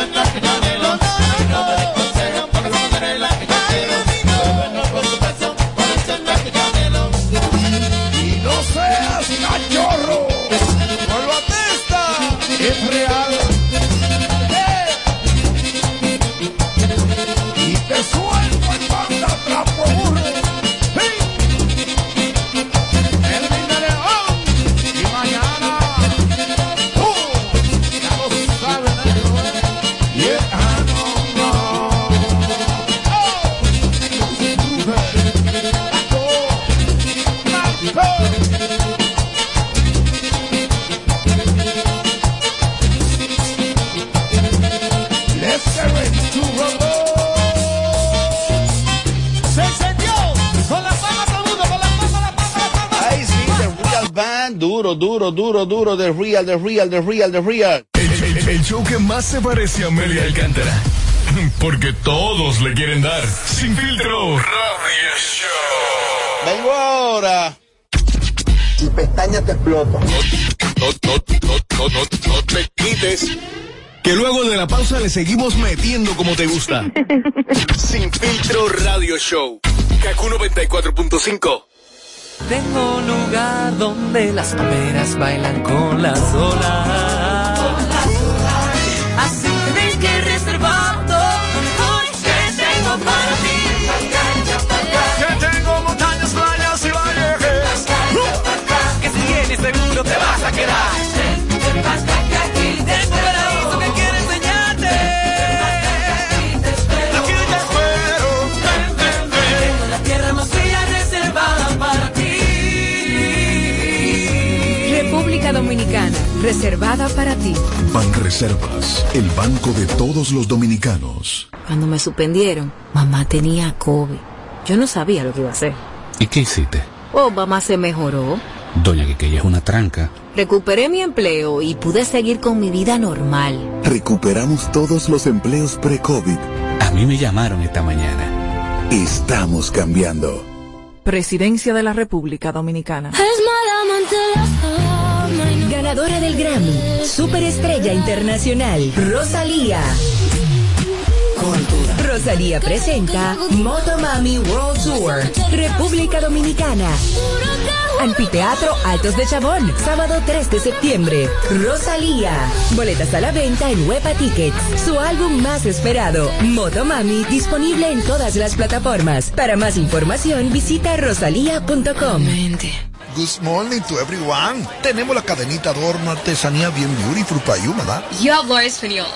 Y Real, The Real, The Real, The Real. El, el- el show que más se parece a Amelia Alcántara. Porque todos le quieren dar. Sin filtro. Radio Show. Vengo ahora. y pestañas te exploto. No, no, no, no, no, no te quites. Que luego de la pausa le seguimos metiendo como te gusta. Sin filtro Radio Show. Kaku 94.5. Tengo un lugar donde las palmeras bailan con las olas. Reservada para ti. Banreservas, el banco de todos los dominicanos. Cuando me suspendieron, mamá tenía COVID. Yo no sabía lo que iba a hacer. ¿Y qué hiciste? Oh, mamá se mejoró. Doña Quiqueya es una tranca. Recuperé mi empleo y pude seguir con mi vida normal. Recuperamos todos los empleos pre-COVID. A mí me llamaron esta mañana. Estamos cambiando. Presidencia de la República Dominicana. Ganadora del Grammy, Superestrella Internacional, Rosalía. Rosalía presenta Motomami World Tour, República Dominicana. Anfiteatro Altos de Chabón, sábado 3 de septiembre. Rosalía. Boletas a la venta en Huepa Tickets. Su álbum más esperado, Motomami, disponible en todas las plataformas. Para más información, visita rosalía.com. Good morning to everyone. Tenemos la cadenita adorno artesanía bien beautiful para you, ¿verdad? Yo hablo español.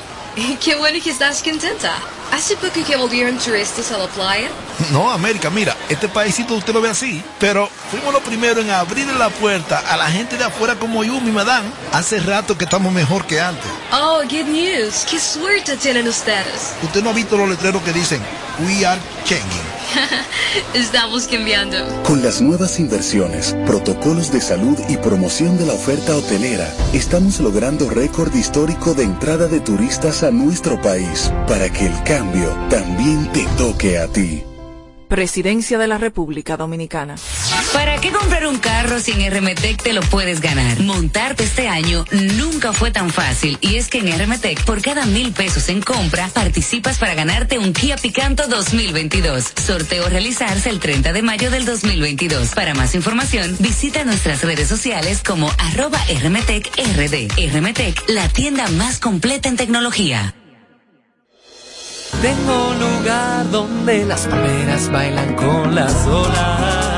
Qué bueno que estás contenta. ¿Hace poco que volvieron turistas a la playa? No, América, mira, este paísito usted lo ve así, pero fuimos los primeros en abrir la puerta a la gente de afuera como yo, mi madame. Hace rato que estamos mejor que antes. Oh, good news. Qué suerte tienen ustedes. Usted no ha visto los letreros que dicen We are changing. Estamos cambiando. Con las nuevas inversiones, protocolos de salud y promoción de la oferta hotelera, estamos logrando récord histórico de entrada de turistas a nuestro país para que el cambio también te toque a ti. Presidencia de la República Dominicana. ¿Para qué comprar un carro sin RMTEC te lo puedes ganar? Montarte este año nunca fue tan fácil y es que en RMTEC por cada mil pesos en compra participas para ganarte un Kia Picanto 2022. Sorteo realizarse el 30 de mayo del 2022. Para más información visita nuestras redes sociales como arroba RMTEC RD. RMTEC, la tienda más completa en tecnología. Tengo lugar donde las palmeras bailan con las olas.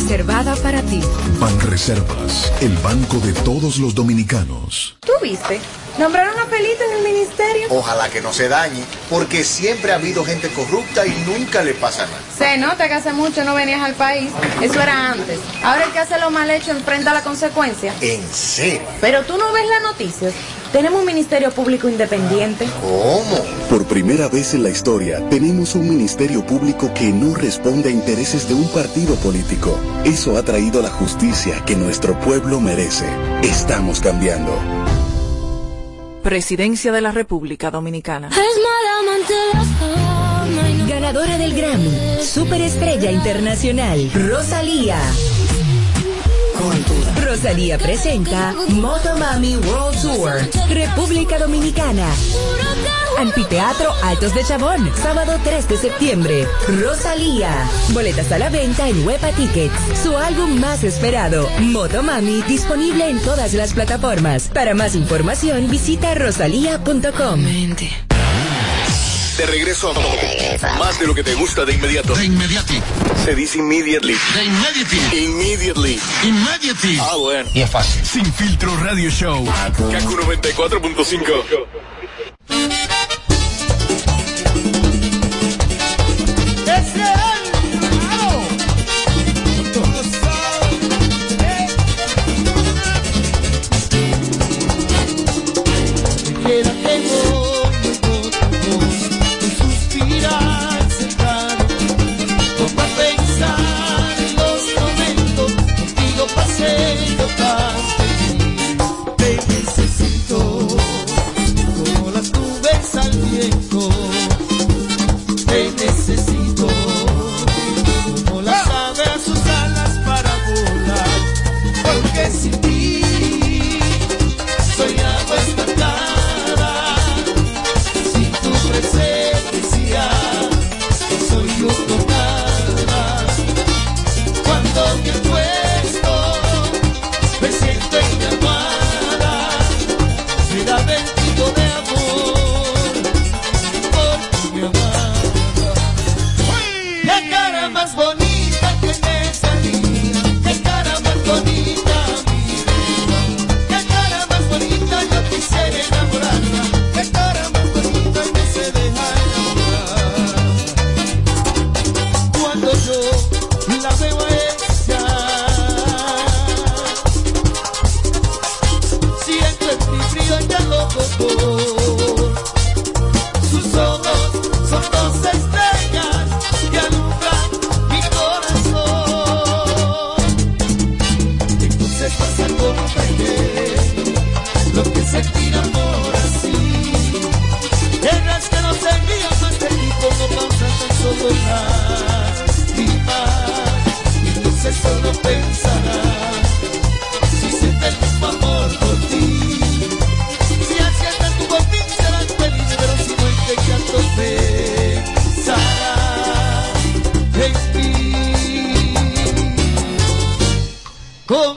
Reservada para ti. Banreservas, el banco de todos los dominicanos. ¿Tú viste? Nombraron a Felito en el ministerio. Ojalá que no se dañe, porque siempre ha habido gente corrupta y nunca le pasa nada. Se nota que hace mucho no venías al país. Eso era antes. Ahora el que hace lo mal hecho enfrenta la consecuencia. En serio. Pero tú no ves las noticias. Tenemos un ministerio público independiente. ¿Cómo? Por primera vez en la historia, tenemos un ministerio público que no responde a intereses de un partido político. Eso ha traído la justicia que nuestro pueblo merece. Estamos cambiando. Presidencia de la República Dominicana. Ganadora del Grammy, Superestrella Internacional, Rosalía. Rosalía presenta Motomami World Tour, República Dominicana. Anfiteatro Altos de Chabón, sábado 3 de septiembre. Rosalía. Boletas a la venta en Huepa Tickets. Su álbum más esperado, Motomami, disponible en todas las plataformas. Para más información, visita rosalía.com. De regreso a más de lo que te gusta de inmediato. De inmediati. Se dice immediately. De immediately. Immediately. Immediately. Ah, bueno. Y es fácil. Sin filtro radio show. Kaku 94.5.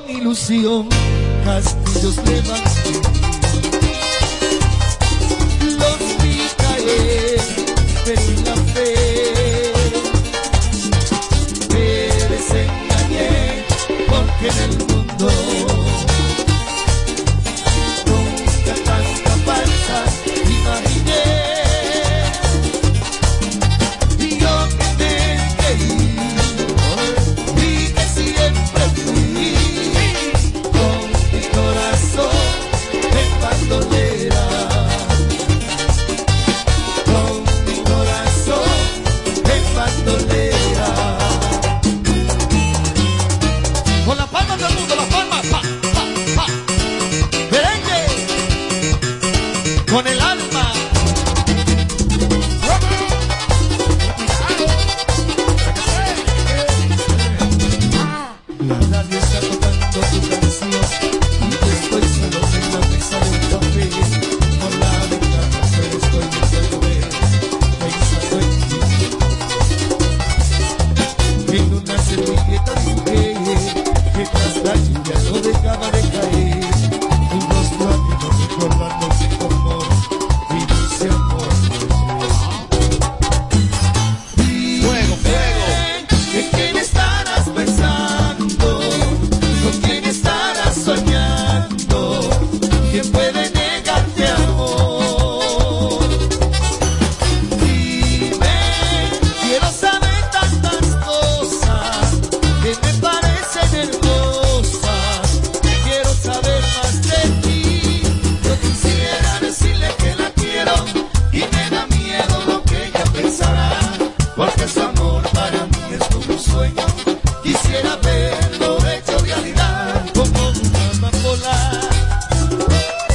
Ilusión castillos levanté, los vi caer, la fe me desengañé porque en el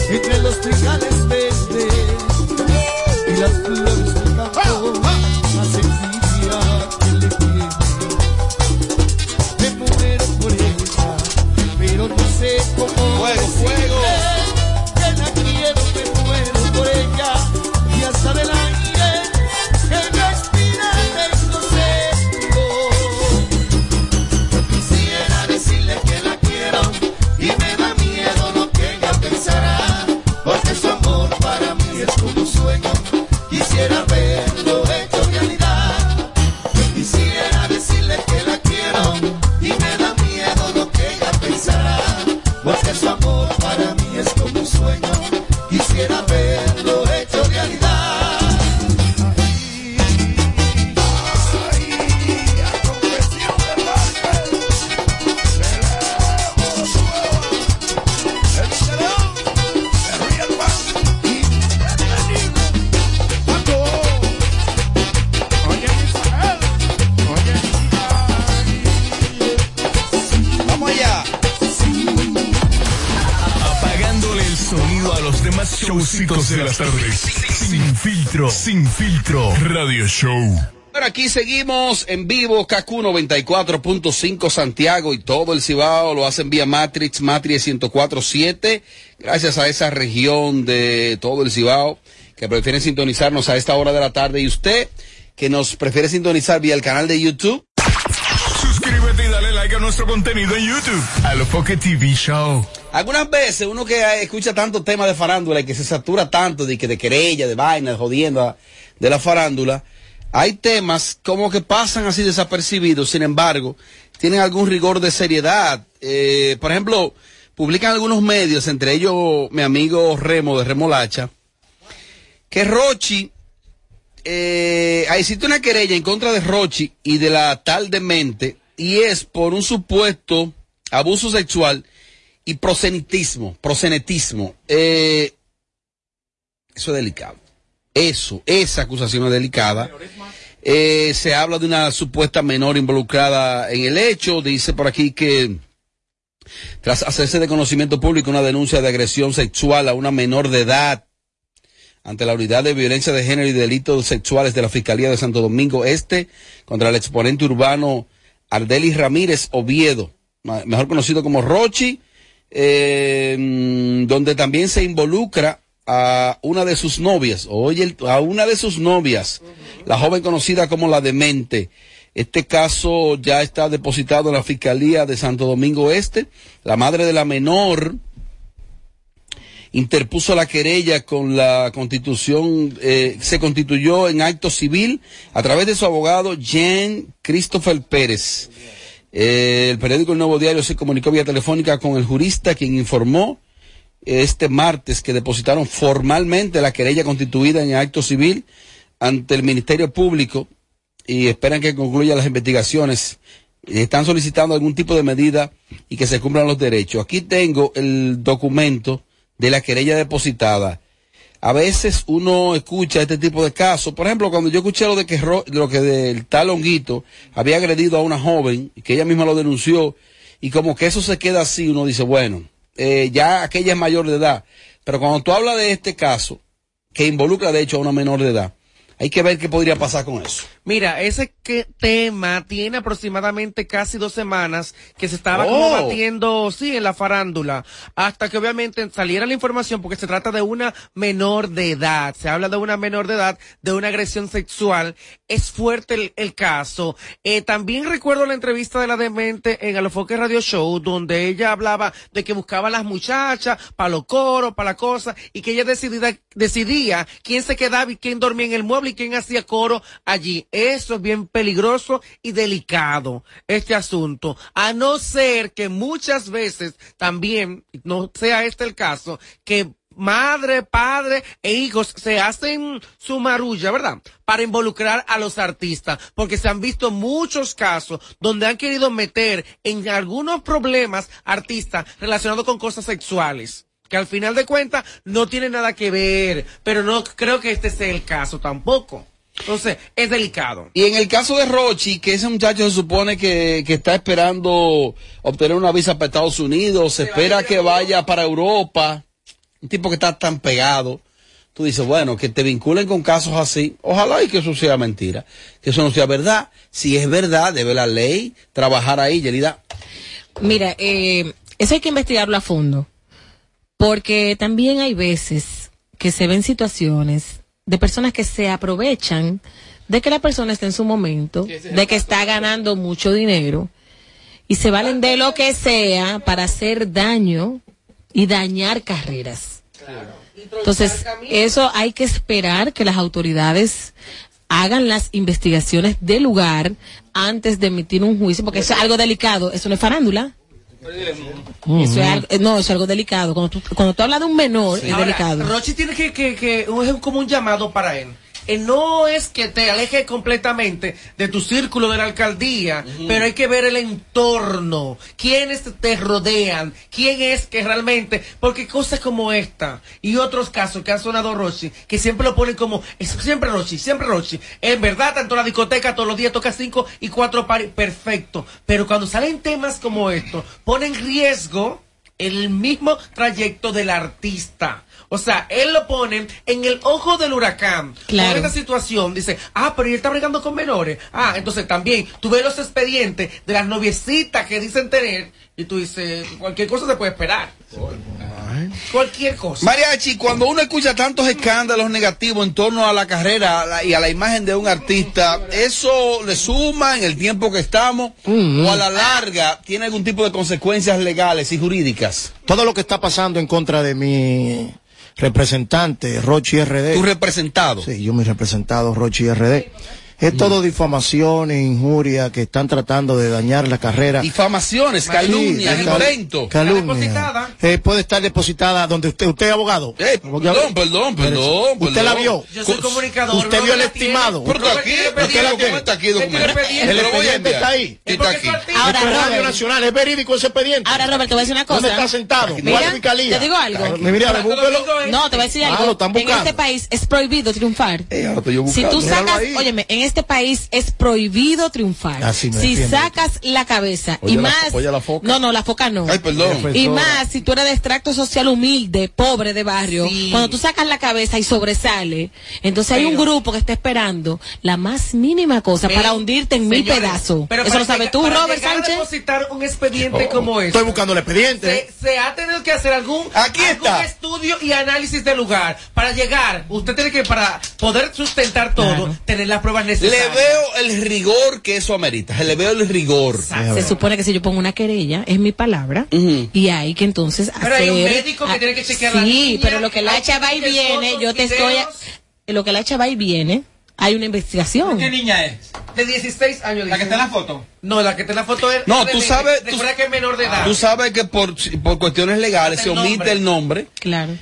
entre los trigales verdes y las flores sin filtro. Radio Show. Bueno, aquí seguimos en vivo, KQ 94.5 Santiago y todo el Cibao lo hacen vía Matrix, Matrix 104.7, gracias a esa región de todo el Cibao que prefieren sintonizarnos a esta hora de la tarde y usted que nos prefiere sintonizar vía el canal de YouTube. A nuestro contenido en YouTube. Alofoque TV Show. Algunas veces uno que escucha tanto tema de farándula y que se satura tanto de que de querella, de vaina, de jodienda de la farándula, hay temas como que pasan así desapercibidos, sin embargo, tienen algún rigor de seriedad. Eh, por ejemplo, publican algunos medios, entre ellos mi amigo Remo de Remolacha, que Rochi, eh, existe una querella en contra de Rochi y de la tal demente, y es por un supuesto abuso sexual y prosenitismo, prosenetismo. Eh, eso es delicado. Eso, esa acusación es delicada. Eh, se habla de una supuesta menor involucrada en el hecho. Dice por aquí que tras hacerse de conocimiento público una denuncia de agresión sexual a una menor de edad ante la Unidad de Violencia de Género y Delitos Sexuales de la Fiscalía de Santo Domingo Este contra el exponente urbano Ardelis Ramírez Oviedo, mejor conocido como Rochi, eh, donde también se involucra a una de sus novias, oye, a una de sus novias, la joven conocida como la demente. Este caso ya está depositado en la Fiscalía de Santo Domingo Este. La madre de la menor interpuso la querella con la constitución, eh, se constituyó en acto civil a través de su abogado Jean Christopher Pérez. Eh, el periódico El Nuevo Diario se comunicó vía telefónica con el jurista quien informó este martes que depositaron formalmente la querella constituida en acto civil ante el Ministerio Público y esperan que concluyan las investigaciones. Están solicitando algún tipo de medida y que se cumplan los derechos. Aquí tengo el documento de la querella depositada. A veces uno escucha este tipo de casos. Por ejemplo, cuando yo escuché lo de que lo que del tal Honguito había agredido a una joven que ella misma lo denunció y como que eso se queda así, uno dice, bueno, eh, ya aquella es mayor de edad. Pero cuando tú hablas de este caso, que involucra de hecho a una menor de edad, hay que ver qué podría pasar con eso. Mira, ese que tema tiene aproximadamente casi dos semanas que se estaba Oh. como batiendo, sí, en la farándula, hasta que obviamente saliera la información porque se trata de una menor de edad, se habla de una menor de edad, de una agresión sexual, es fuerte el, el caso. Eh, también recuerdo la entrevista de la demente en Alofoque Radio Show, donde ella hablaba de que buscaba a las muchachas para los coros, para la cosa, y que ella decidía, decidía quién se quedaba y quién dormía en el mueble y quién hacía coro allí. Eso es bien peligroso y delicado, este asunto. A no ser que muchas veces también, no sea este el caso, que madre, padre e hijos se hacen su marulla, ¿verdad? Para involucrar a los artistas, porque se han visto muchos casos donde han querido meter en algunos problemas artistas relacionados con cosas sexuales que al final de cuentas no tiene nada que ver, pero no creo que este sea el caso tampoco. Entonces, es delicado. Y en el caso de Rochi, que ese muchacho se supone que, que está esperando obtener una visa para Estados Unidos, se espera que vaya para Europa, un tipo que está tan pegado, tú dices, bueno, que te vinculen con casos así, ojalá y que eso sea mentira, que eso no sea verdad. Si es verdad, debe la ley trabajar ahí, Yerida. Mira, eh, eso hay que investigarlo a fondo. Porque también hay veces que se ven situaciones de personas que se aprovechan de que la persona está en su momento, de que está ganando mucho dinero y se valen de lo que sea para hacer daño y dañar carreras. Entonces, eso hay que esperar que las autoridades hagan las investigaciones del lugar antes de emitir un juicio, porque eso es algo delicado, eso no es farándula. Eso es algo- eh, no, es algo delicado. Cuando tú, cuando tú hablas de un menor, es Ahora, delicado. Rochi tiene que, que, que es como un llamado para él. Eh, no es que te aleje completamente de tu círculo de la alcaldía, pero hay que ver el entorno, quiénes te rodean, quién es que realmente, porque cosas como esta y otros casos que ha sonado Rochi, que siempre lo ponen como, es siempre Rochi, siempre Rochi. En verdad, tanto la discoteca todos los días toca cinco y cuatro pares, perfecto. Pero cuando salen temas como estos, ponen en riesgo el mismo trayecto del artista. O sea, él lo pone en el ojo del huracán. Claro. Con esta situación, dice, ah, pero él está bregando con menores. Ah, entonces también, tú ves los expedientes de las noviecitas que dicen tener, y tú dices, cualquier cosa se puede esperar. Cualquier cosa. Mariachi, cuando uno escucha tantos escándalos negativos en torno a la carrera y a la imagen de un artista, ¿eso le suma en el tiempo que estamos o a la larga tiene algún tipo de consecuencias legales y jurídicas? Todo lo que está pasando en contra de mi representante, Rochi RD. ¿Tu representado? Sí, yo mi representado, Rochi RD. Es todo difamación e injuria que están tratando de dañar la carrera. Difamaciones, calumnias, Sí, cal- invento. Calumnia. Eh, puede estar depositada donde usted, usted es abogado. perdón, perdón, perdón, Usted la vio. Yo soy comunicador. Usted vio el estimado. Está aquí, Usted la tiene. está aquí. El Te lo voy a expediente está ahí. Está aquí. Ahora, es Radio. Nacional, es verídico ese expediente. Ahora, Robert, te voy a decir una cosa. ¿Dónde está sentado? ¿Cuál Mira, fiscalía? te digo algo. Mira, búsquelo. No, te voy a decir Ah, algo. en este país es prohibido triunfar. yo si tú sacas, óyeme, en este país es prohibido triunfar. Así me si sacas la cabeza Oye, y la- más, oye, la foca. no, no, la foca no. Ay, perdón. Y más, si tú eres de extracto social humilde, pobre de barrio, Sí. cuando tú sacas la cabeza y sobresale, entonces hay un grupo que está esperando la más mínima cosa para hundirte en mil Señores, pedazos. pero Eso lo sabes tú, para Robert a Sánchez. depositar un expediente como este. Estoy buscando el expediente. Se, se ha tenido que hacer algún, Aquí algún está. estudio y análisis del lugar. Para llegar, usted tiene que, para poder sustentar todo, tener las pruebas Le veo el rigor que eso amerita. Le veo el rigor. Se supone que si yo pongo una querella, es mi palabra, y hay que entonces Pero hacer... hay un médico que ah, tiene que chequear la Sí, niña, pero lo que la hay echa va y viene, yo te estoy... Lo que la echa va y viene, hay una investigación. ¿Qué niña es? De 16 años. ¿La que está en la foto? No, la que está en la foto es... No, tú 20. sabes- tú- Recuerda que es menor de edad. Tú sabes que por, por cuestiones legales se omite nombre. el nombre. Claro.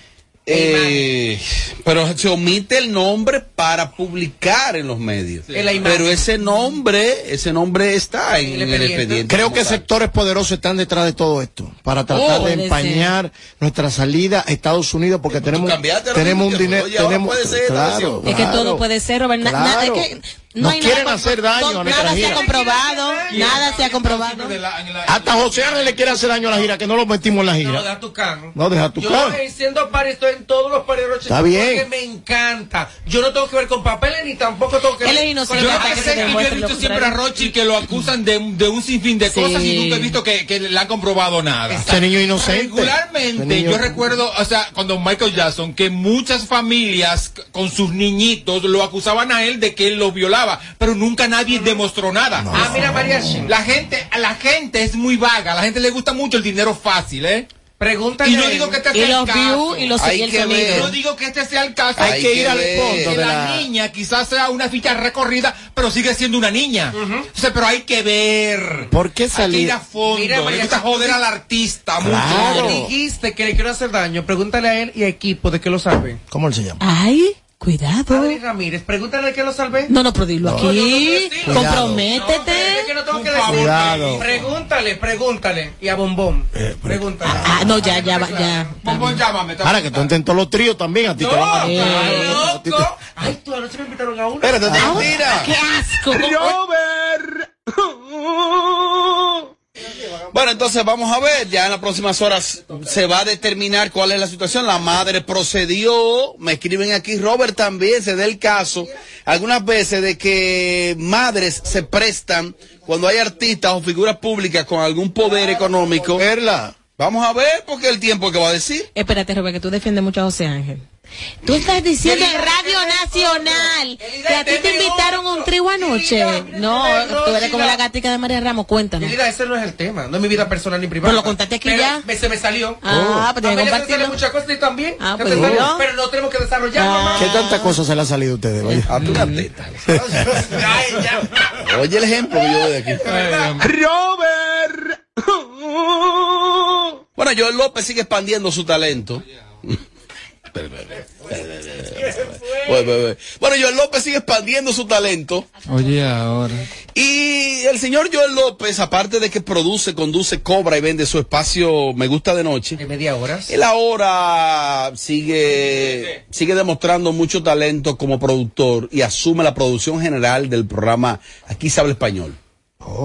Eh, pero se omite el nombre para publicar en los medios. En. Pero ese nombre, ese nombre está en, en el expediente. Creo que sectores poderosos están detrás de todo esto para tratar Oh, de puede empañar nuestra salida a Estados Unidos porque tenemos tenemos un dinero tenemos puede ser esta claro, Es que todo puede ser, Robert. Na- na- Claro. es que no Nos quieren nada, hacer daño to- a nuestra Nada se ha comprobado, nada se ha comprobado. hasta José Ángel le quiere hacer daño a la gira que no lo metimos en la No, gira deja tu can. no deja tu Yo can eh, siendo par estoy en todos los pares de Roche Está bien. Porque me encanta. Yo no tengo que ver con papeles ni tampoco tengo que Él ver es inocente con Yo que que sé que yo he visto siempre a. Rochi que lo acusan de, de un sinfín de Sí. cosas y nunca he visto que, que le han comprobado nada. ese niño inocente Regularmente, niño- yo recuerdo, o sea, cuando Michael Jackson, que muchas familias con sus niñitos lo acusaban a él de que él los violaba, pero nunca nadie demostró nada. Ah, mira, Mariachi. La gente, la gente es muy vaga, a la gente le gusta mucho el dinero fácil, ¿eh? Pregúntale. Y no digo que este Y sea los el caso. views y los Hay y que ver. No digo que este sea el caso. Hay que ir al fondo Que de la, la- niña quizás sea una ficha recorrida, pero sigue siendo una niña. O sea, pero hay que ver. ¿Por qué Hay que salir? ir a fondo. Mira, María, gusta joder al artista Claro. mucho. Dijiste que le quiero hacer daño. Pregúntale a él y a equipo de qué lo salve. ¿cómo él se llama? Ay, cuidado. Adri Ramírez, pregúntale qué lo salvé. No, no, pero dilo No, yo no aquí. que. Comprométete. No, es que no tengo que Por decir. Cuidado. Pregúntale, pregúntale. Y a Bombón. Eh, pregúntale. Ah, no, ya, ya, va, ya. Bombón, llámame. ahora que tú todos los tríos también a ti te van a a ti te- loco. Ay, tú anoche me invitaron a uno. Espérate, mentira. ¡Qué asco! Bueno, entonces vamos a ver, ya en las próximas horas se va a determinar cuál es la situación. La madre procedió, me escriben aquí, Robert también se da el caso, algunas veces de que madres se prestan cuando hay artistas o figuras públicas con algún poder económico. Verla. Vamos a ver, porque el tiempo que va a decir. Espérate, Robert, que tú defiendes mucho a José Ángel. Tú estás diciendo en Radio Nacional que a ti te invitaron a un trigo anoche. No, tú eres como la gatica de María Ramos, cuéntanos. Mira, ese no es el tema, no es mi vida personal ni privada. Pero lo contaste aquí Pero ya. me- se me salió. Ah, pues mí le compartirlo. salen muchas cosas y también. Ah, pues te. Pero no tenemos que desarrollar, mamá. ¿Qué tanta cosa se le ha salido a ustedes? Vaya. A tu ya. Oye el ejemplo que yo doy aquí. Robert. Bueno, Joel López sigue expandiendo su talento. Bueno, Joel López sigue expandiendo su talento. Oye, ahora. Y el señor Joel López, aparte de que produce, conduce, cobra y vende su espacio Me Gusta de Noche, De media hora. él ahora sigue, sigue demostrando mucho talento como productor y asume la producción general del programa Aquí se habla español.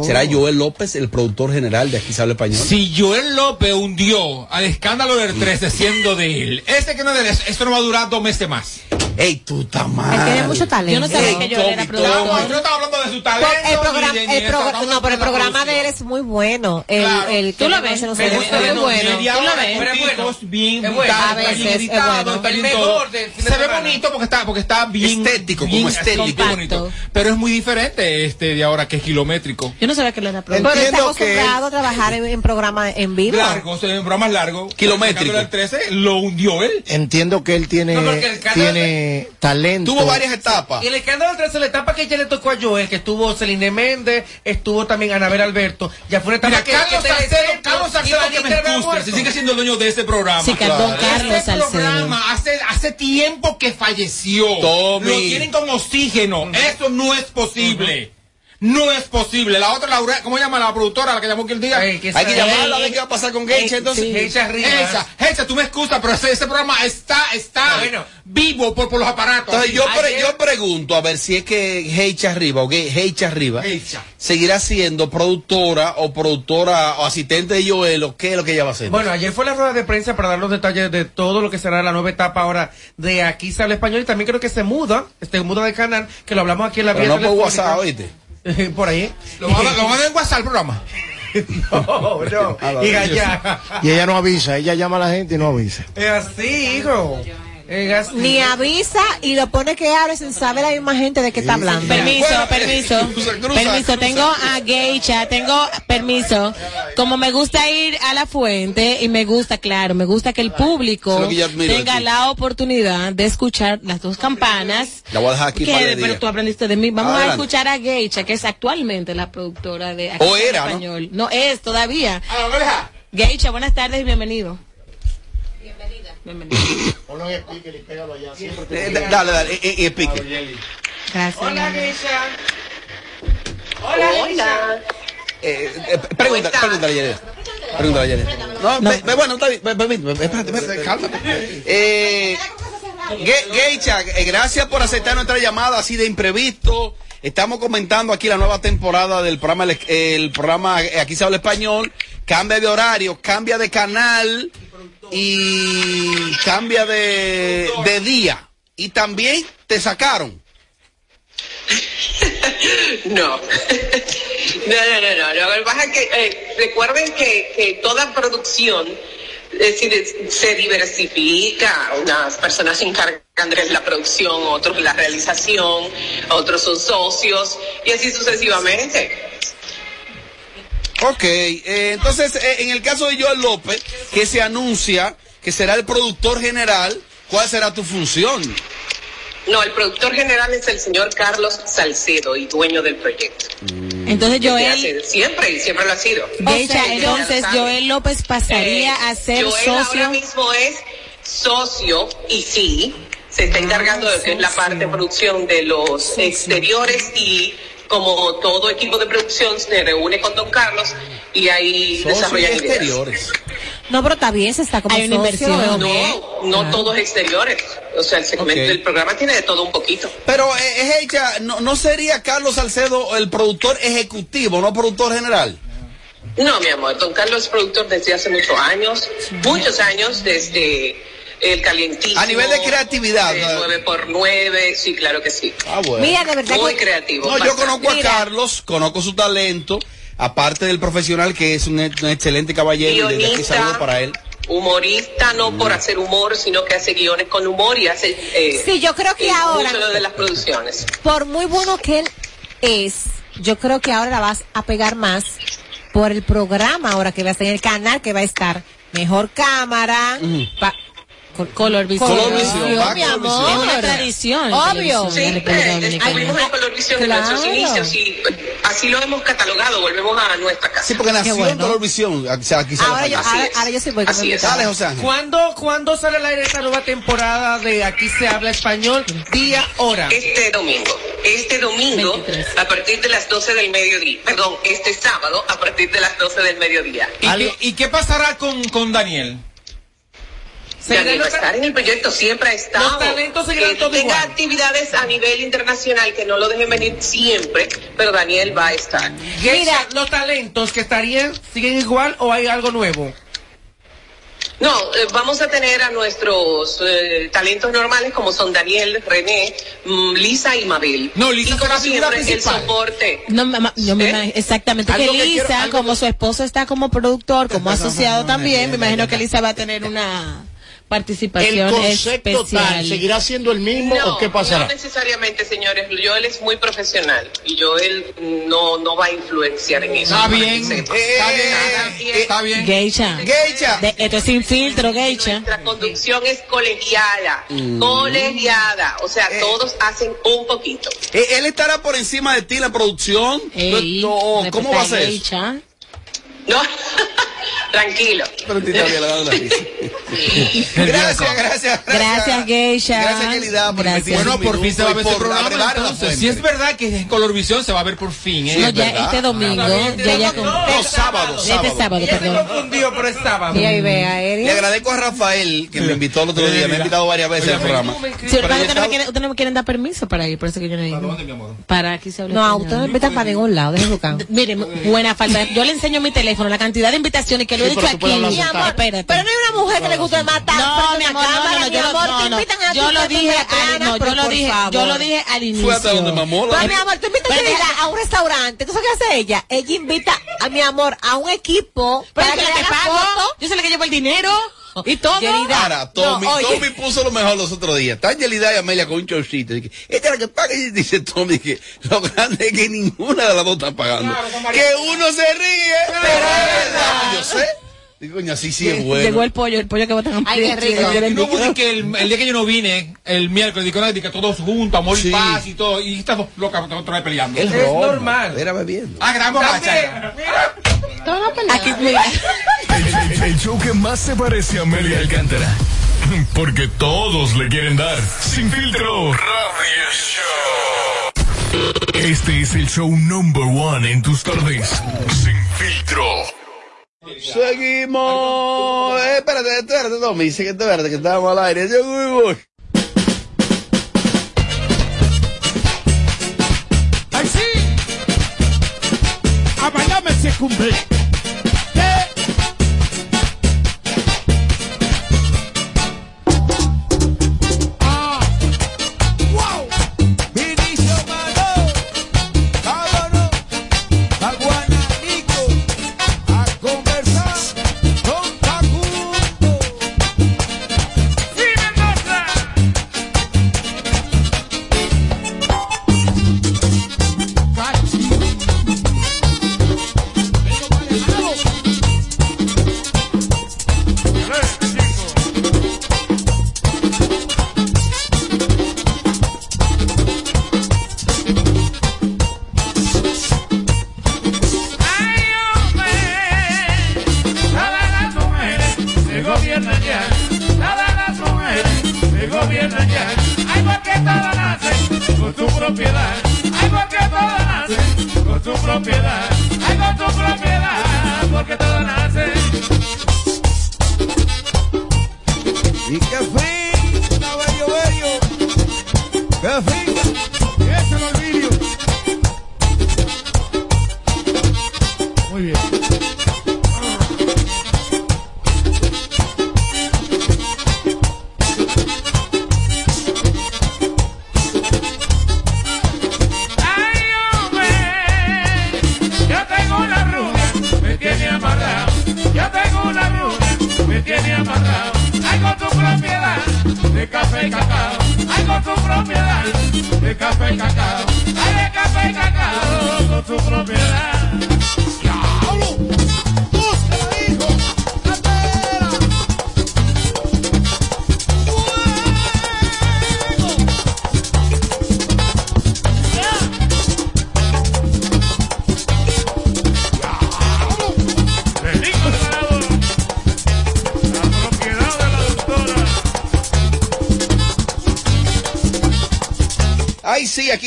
¿Será Joel López el productor general de Aquí se habla español? Si Joel López hundió al escándalo del 13 siendo de él, este que no es esto no va a durar dos meses más. ¡Ey, tú estás mal! tiene mucho talento. Yo no sabía que yo era No, productor. yo no estaba hablando de su talento. Pues, el programa, de- el no, pero el programa de él es muy bueno. El, Claro. el Tú lo ves, no sé, es muy bueno. Tú lo ves. pero es bueno. bien Es bueno. editado, A veces, es bueno. Se ve bonito porque está, porque está bien Estético, como bien estético. bien bonito. Pero es muy diferente este de ahora que es kilométrico. Yo no sabía que él era productor. Pero está Entiendo que acostumbrado a trabajar en, en programa en vivo. Largo, o sea, un programa largo. Kilométrico. El 13 lo hundió él. Entiendo que él tiene, No, el talento. Tuvo varias etapas. Y el escándalo del 13, la etapa que ya le tocó a Joel, que estuvo Celine Méndez, estuvo también Anabel Alberto, ya fue una etapa Mira, que, Carlos que Salcedo, Carlos Salcedo que me muerto. si sigue siendo dueño de ese programa. Sí, Don Carlos Ese Salcedo. programa hace, hace tiempo que falleció. Tommy. Lo tienen con oxígeno. Eso no es posible. No es posible. La otra, Laura, ¿cómo se llama la productora, la que llamó aquel día? Ay, que Hay que llamarla a ver qué va a pasar con Geisha entonces. Sí. Geisha Rivas. Hecha, Hecha, tú me excusas, pero ese, ese programa está, está Bueno. vivo por, por los aparatos. Entonces yo, pre- Ayer- yo pregunto a ver si es que Heicha Arriba o que Heicha Arriba Heicha. seguirá siendo productora o productora o asistente de Joel o qué es lo que ella va a hacer. Bueno, ayer fue la rueda de prensa para dar los detalles de todo lo que será la nueva etapa ahora de Aquí se habla español y también creo que se muda, este muda de canal, que lo hablamos aquí en la Pero vía no por. WhatsApp, ¿oíste? por ahí. Lo van a lo van a en WhatsApp el programa. no, no. Y allá. Y ella no avisa, ella llama a la gente y no avisa. Es así, hijo. Así. Ni avisa y lo pone que hable sin saber la misma gente de qué está hablando. Permiso, Bueno, permiso. cruza, cruza, permiso, cruza. tengo a Geisha, tengo permiso. Como me gusta ir a la fuente y me gusta, claro, me gusta que el público que tenga la oportunidad de escuchar las dos campanas. La voy a dejar aquí Que- para el pero día. tú aprendiste de mí. Vamos Adelante. a escuchar a Geisha, que es actualmente la productora de Aquí O en era, ¿no? español. ¿no? es todavía. A la oreja. Geisha, buenas tardes y bienvenido. Eh, da- dale, dale, eh, eh, explique. Gracias. Hola, Geisha. Hola, Geisha. Eh, eh, pregunta, pregúntale, Yelena. Pregúntale, Yelena. No, ve- bueno, está bien. ve- Espérate, espérate, cálmate. Eh, Ge- Geisha, gracias por aceptar nuestra llamada así de imprevisto. Estamos comentando aquí la nueva temporada del programa, el, el programa Aquí se habla español. Cambia de horario, cambia de canal y cambia de, de día. Y también te sacaron. No. No, no, no, no. Lo que pasa es que eh, recuerden que, que toda producción se diversifica. Unas personas se encargan de la producción, otros la realización, otros son socios y así sucesivamente. Ok, eh, entonces eh, en el caso de Joel López, que se anuncia que será el productor general, ¿cuál será tu función? No, el productor general es el señor Carlos Salcedo y dueño del proyecto. Entonces Desde Joel, siempre y siempre lo ha sido. Geisha, O sea, entonces. Joel López pasaría Eh, a ser Joel socio. ahora mismo es socio y sí, se está encargando de lo que es la parte de producción de los exteriores y como todo equipo de producción se reúne con Don Carlos y ahí desarrollan ideas. No, pero está bien, se está como Hay una socio, inversión. No, no todos exteriores. O sea, el segmento Ok. del programa tiene de todo un poquito. Pero eh, es ella, no, no sería Carlos Salcedo el productor ejecutivo, no productor general. No, mi amor, don Carlos es productor desde hace muchos años, muchos años, desde el calientísimo. A nivel de creatividad. 9 por 9 sí, claro que sí. Ah, bueno. Mira, de verdad Muy que- creativo. No, yo conozco a Carlos, conozco su talento, aparte del profesional que es un, un excelente caballero y desde aquí Guionista. saludo para él. Humorista, no por hacer humor, sino que hace guiones con humor y hace. eh, Sí, yo creo que eh, ahora- Mucho de las producciones. por muy bueno que él es, yo creo que ahora la vas a pegar más por el programa ahora que va a estar en el canal que va a estar mejor cámara, pa- Color visión. Color visión, mi Color amor. visión. Es una tradición. en Obvio. Sí, de eh, estuvimos en Colorvisión en nuestros Claro. inicios y así lo hemos catalogado. Volvemos a nuestra casa. Sí, porque nació bueno. en Colorvisión. O sea, aquí sale Ahora yo, ahora, ahora yo sí voy Así es. Dale, José Ángel. ¿Cuándo, ¿Cuándo sale al aire esta nueva temporada de Aquí se habla español? Día, hora. Este domingo, este domingo 23. a partir de las 12 del mediodía, perdón, este sábado a partir de las 12 del mediodía. ¿Y qué, y qué pasará con, con Daniel? Daniel va a estar en el proyecto, siempre ha estado. Los talentos seguirán Que tenga igual. actividades a nivel internacional que no lo dejen venir siempre, pero Daniel va a estar. Mira, los talentos que estarían siguen igual o hay algo nuevo. No, eh, vamos a tener a nuestros eh, talentos normales como son Daniel, René, mm, Lisa y Mabel. No, Lisa y como siempre el soporte. No, mamá, yo me ¿Eh? imagino- exactamente. Que Lisa, quiero- como su esposo está como productor, como asociado no, también, no, me no, imagino no. que Lisa va a tener una ¿El participación concepto especial. tal seguirá siendo el mismo No, o qué pasará? no necesariamente, señores. Joel es muy profesional y Joel no, no va a influenciar en eso. Está bien, está bien, quien- está bien. Geisha. Geisha. De- esto es sin filtro, Geisha. Nuestra conducción es colegiada, colegiada. O sea, Eh. todos hacen un poquito. Eh, ¿Él estará por encima de ti la producción? Ey, No, ¿Cómo va a ser? Geisha. No, tranquilo. Pero te está bien, le da una risa. Gracias, gracias, Gracias, Geisha. Gracias, Yelida, por Gracias. Bueno, por fin se va a ver por programa. entonces. Si es verdad que en Colorvisión se va a ver por fin, ¿eh? No, ya verdad. este domingo, Ah, ya ya con... No, sábado, Este sábado. sábado, Ya se perdón. confundió, pero es sábado. Y ahí ve a Le agradezco a Rafael que me invitó el otro día. Me ha invitado varias veces al programa. Sí, Pero ustedes no, me quieren, ustedes no me quieren dar permiso para ir, por eso que yo no he ido. ¿Para dónde, mi amor? Para aquí se habla No, a español. usted no me invitan para ningún lado, deje buscar. Mire, buena falta. Yo le enseño mi teléfono, la cantidad de invitaciones que lo he dicho pero aquí. Mi amor, Espérate. pero no hay una mujer que le guste matar. No, mi amor, no, cámara, no, no, mi yo no, te no. invitan a Yo lo dije, no, yo pero lo dije, yo lo dije al inicio. Fue hasta donde mamó la- Pues, mi amor, tú invitas a Pero a un restaurante. ¿Tú sabes qué hace ella? Ella invita a mi amor a un equipo Pero para yo que le haga pago, foto. yo soy la que llevo el dinero y todo. Yelida. Ahora, Tommy, No. Tommy puso lo mejor los otros días. Está Yelida y Amelia con un chorcito. Dije, Esta es la que paga. Y dice Tommy que lo grande es que ninguna de las dos está pagando. que uno se ríe, pero es verdad. Yo sé. Digo, coño, así sí es bueno. Llegó el pollo, el pollo que botan Ay, qué rico. Y luego di que el, el día que yo no vine, el miércoles, di que, no, todos juntos, amor Sí. y paz y todo, y estas dos locas otra vez peleando. Es broma, normal. Era bebiendo. Ah, gran borracha. Aquí, mira. El, el- el show que más se parece a Amelia Alcántara. Porque todos le quieren dar. Sin filtro. Radio Show. Este es el show number one en tus tardes. Sin filtro. Seguimos. Eh, espérate, espérate, Tommy. Dice que espérate, que estábamos al aire. Voy. ¡Ay, sí! A bailarme se cumple.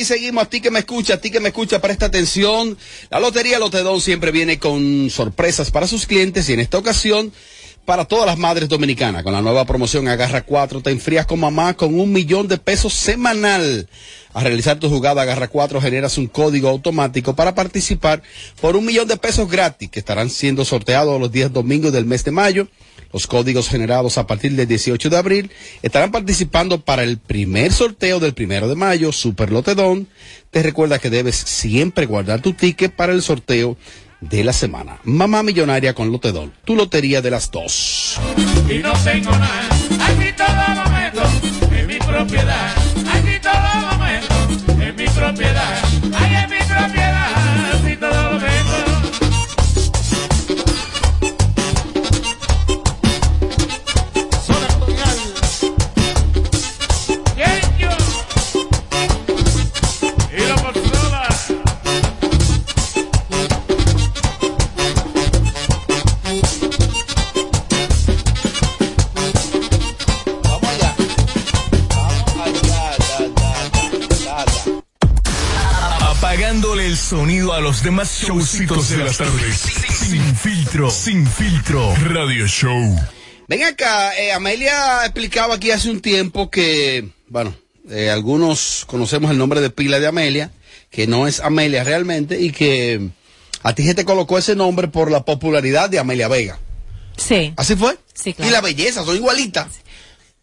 Seguimos. A ti que me escucha, a ti que me escucha, presta atención. La Lotería Lotedón siempre viene con sorpresas para sus clientes y en esta ocasión para todas las madres dominicanas. Con la nueva promoción Agarra 4 te enfrías con mamá con un millón de pesos semanal. Al realizar tu jugada Agarra 4 generas un código automático para participar por un millón de pesos gratis que estarán siendo sorteados los días domingos del mes de mayo. Los códigos generados a partir del 18 de abril estarán participando para el primer sorteo del primero de mayo, Super Lotedón. Te recuerda que debes siempre guardar tu ticket para el sorteo de la semana. Mamá Millonaria con Lotedón, tu lotería de las dos. y no tengo nada. Aquí todo lo meto en mi propiedad. Aquí todo lo meto en mi propiedad. En mi el sonido a los demás showcitos de las tardes. Sin filtro, sin filtro. Radio Show. Ven acá, eh, Amelia explicaba aquí hace un tiempo que, bueno, eh, algunos conocemos el nombre de pila de Amelia, que no es Amelia realmente, y que a ti se te colocó ese nombre por la popularidad de Amelia Vega. Sí. ¿Así fue? Sí, Y la belleza, son igualitas.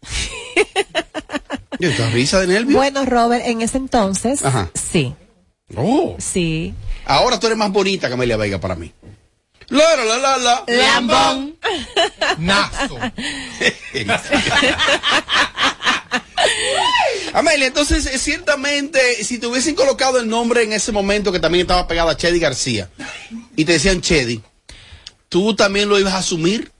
¿Y esta risa de nervio? Bueno, Robert, en ese entonces, Ajá. sí. Oh. Sí. Ahora tú eres más bonita que Amelia Vega para mí. La, la, la, la, la. Lambón. Nazo. Amelia, entonces, eh, ciertamente, si te hubiesen colocado el nombre en ese momento que también estaba pegado a Chedi García y te decían Chedi, ¿tú también lo ibas a asumir?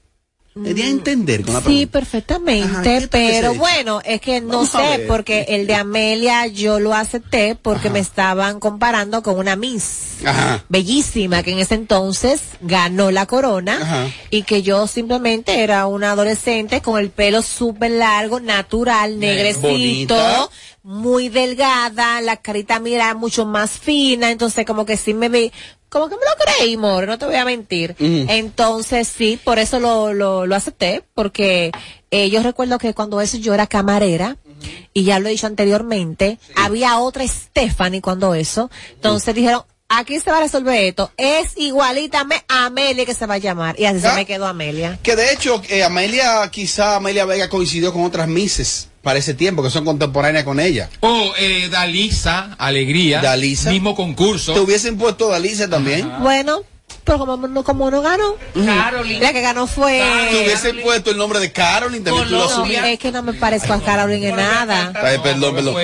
Me di a entender con la Sí, pregunta. perfectamente, Ajá, ¿qué- qué se pero bueno, es que no Vamos sé, porque el de Amelia yo lo acepté porque me estaban comparando con una Miss Ajá. bellísima que en ese entonces ganó la corona Ajá. y que yo simplemente era una adolescente con el pelo súper largo, natural, negrecito, bonita. muy delgada, la carita mira mucho más fina, entonces como que sí me vi, como que me lo creí, more, no te voy a mentir. Entonces sí, por eso lo, lo, lo acepté, porque eh, yo recuerdo que cuando eso yo era camarera, y ya lo he dicho anteriormente, había otra Stephanie cuando eso, entonces dijeron, aquí se va a resolver esto, es igualita a Amelia que se va a llamar, y así ¿Ah? se me quedó Amelia. Que de hecho, eh, Amelia, quizá Amelia Vega coincidió con otras Misses para ese tiempo, que son contemporáneas con ella. O eh, Dalisa, Alegría. Dalisa. Mismo concurso. Te hubiesen puesto Dalisa también. Bueno, pero como no, como no ganó, la que ganó fue... Te hubiesen puesto el nombre de Carolyn, también tú lo No, es que no me parezco a Carolyn en nada. Ay, perdón, perdón.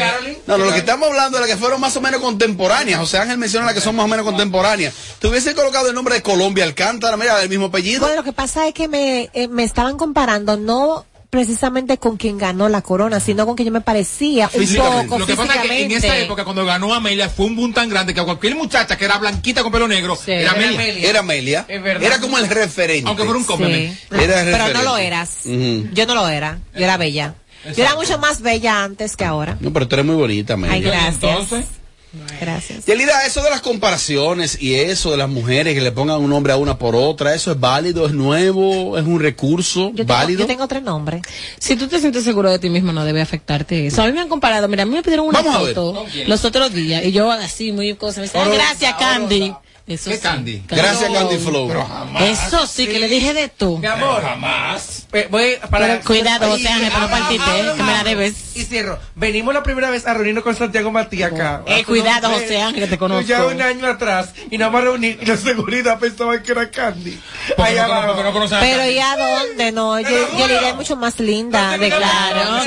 No, no, lo que estamos hablando es de las que fueron más o menos contemporáneas. José Ángel menciona las que son más o menos contemporáneas. Te hubiese colocado el nombre de Colombia Alcántara, mira, el mismo apellido. Bueno, lo que pasa es que me, eh, me estaban comparando no precisamente con quien ganó la corona, sino con quien yo me parecía un poco Lo que pasa es que en esa época, cuando ganó Amelia, fue un boom tan grande que cualquier muchacha que era blanquita con pelo negro era era Amelia. Amelia. Era Amelia. Era como el referente. Aunque fuera un complemento. Sí. Era el Pero no lo eras. Yo no lo era. Yo era bella. Yo era mucho más bella antes que ahora. No, pero tú eres muy bonita, Amelia. Ay, gracias. Gracias. Yelida, eso de las comparaciones y eso de las mujeres que le pongan un nombre a una por otra, ¿eso es válido, es nuevo, es un recurso Yo tengo, válido? yo tengo otro nombre. Si tú te sientes seguro de ti mismo, no debe afectarte eso. A mí me han comparado, mira, a mí me pidieron una Vamos foto los otros días y yo así, muy cosa. Me dicen, "Ay, Oro- gracias, Candy. Eso ¿Qué sí. Candy? Gracias, Candy Flow. Pero jamás. Eso sí, que le dije de tú. Mi amor. Jamás. Eh, voy para Pero cuidado, José Ángel, para no partirte, eh, que me la debes. Y cierro. Venimos la primera vez a reunirnos con Santiago Matías acá. Eh, Hace cuidado, José Ángel, que te conozco. Ya un año atrás. Y nos vamos a reunir. Y la seguridad pensaba que era Candy. Porque Allá no, abajo. porque no Pero Candy. ¿y a dónde? No, yo, yo le es mucho más linda. De Claro.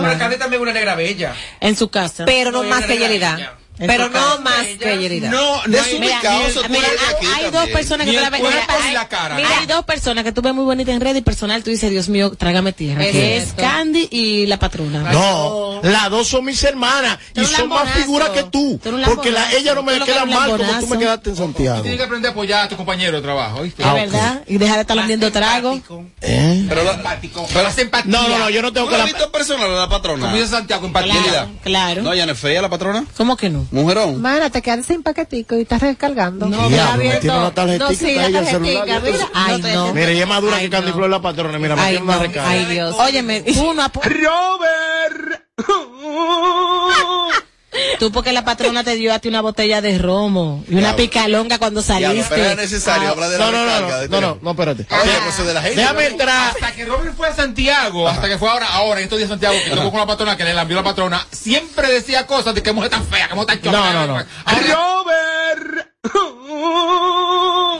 Pero Candy también es una negra bella. En su casa. Pero no más que Yelida. En Pero no más que. No, no hay, Desubicado, Mira, hay, dos personas que tú la ves. hay- ni la cara. Mira, hay dos personas que tú ves muy bonitas en red y personal tú dices, Dios mío, trágame tierra. Es Que es. Candy y la patrona. No, las dos son mis hermanas y son más figuras que tú. Porque ella no me queda mal como tú me quedaste en Santiago. Tienes que aprender a apoyar a tu compañero de trabajo, ¿viste? Es Ah, ok. verdad. Y dejar de estar vendiendo trago. ¿Eh? Pero la- Empático. Pero hace empatía. No, no, no, yo no tengo ¿Tú que la personal la patrona? Santiago. Yelida. Claro. No, ya no es fea la patrona. ¿Cómo que no? Mujerón. Mana, te quedas sin paquetico y estás recargando. No, Está me abierto. tiene una tarjetita No, sí, ahí el celular, ya mira. sabes. Ay, no. Mira, ella es más dura Ay, que Candy no. Flor la patrona. Mira, me tiene una no. recarga. Ay, Dios. Óyeme, tú no apo- Robert. Tú porque la patrona te dio a ti una botella de romo y una picalonga cuando Ya, saliste. pero era necesario Ah, hablar de la No, no, no, no, no, no, espérate. Oye, pues eso de la gente. Déjame entrar. Hasta que Robert fue a Santiago, hasta que fue ahora, ahora, en estos días Santiago, que estuvo con la patrona, que le lambió la patrona, siempre decía cosas de que mujer tan fea, que mujer tan chota. No, no, no. Robert.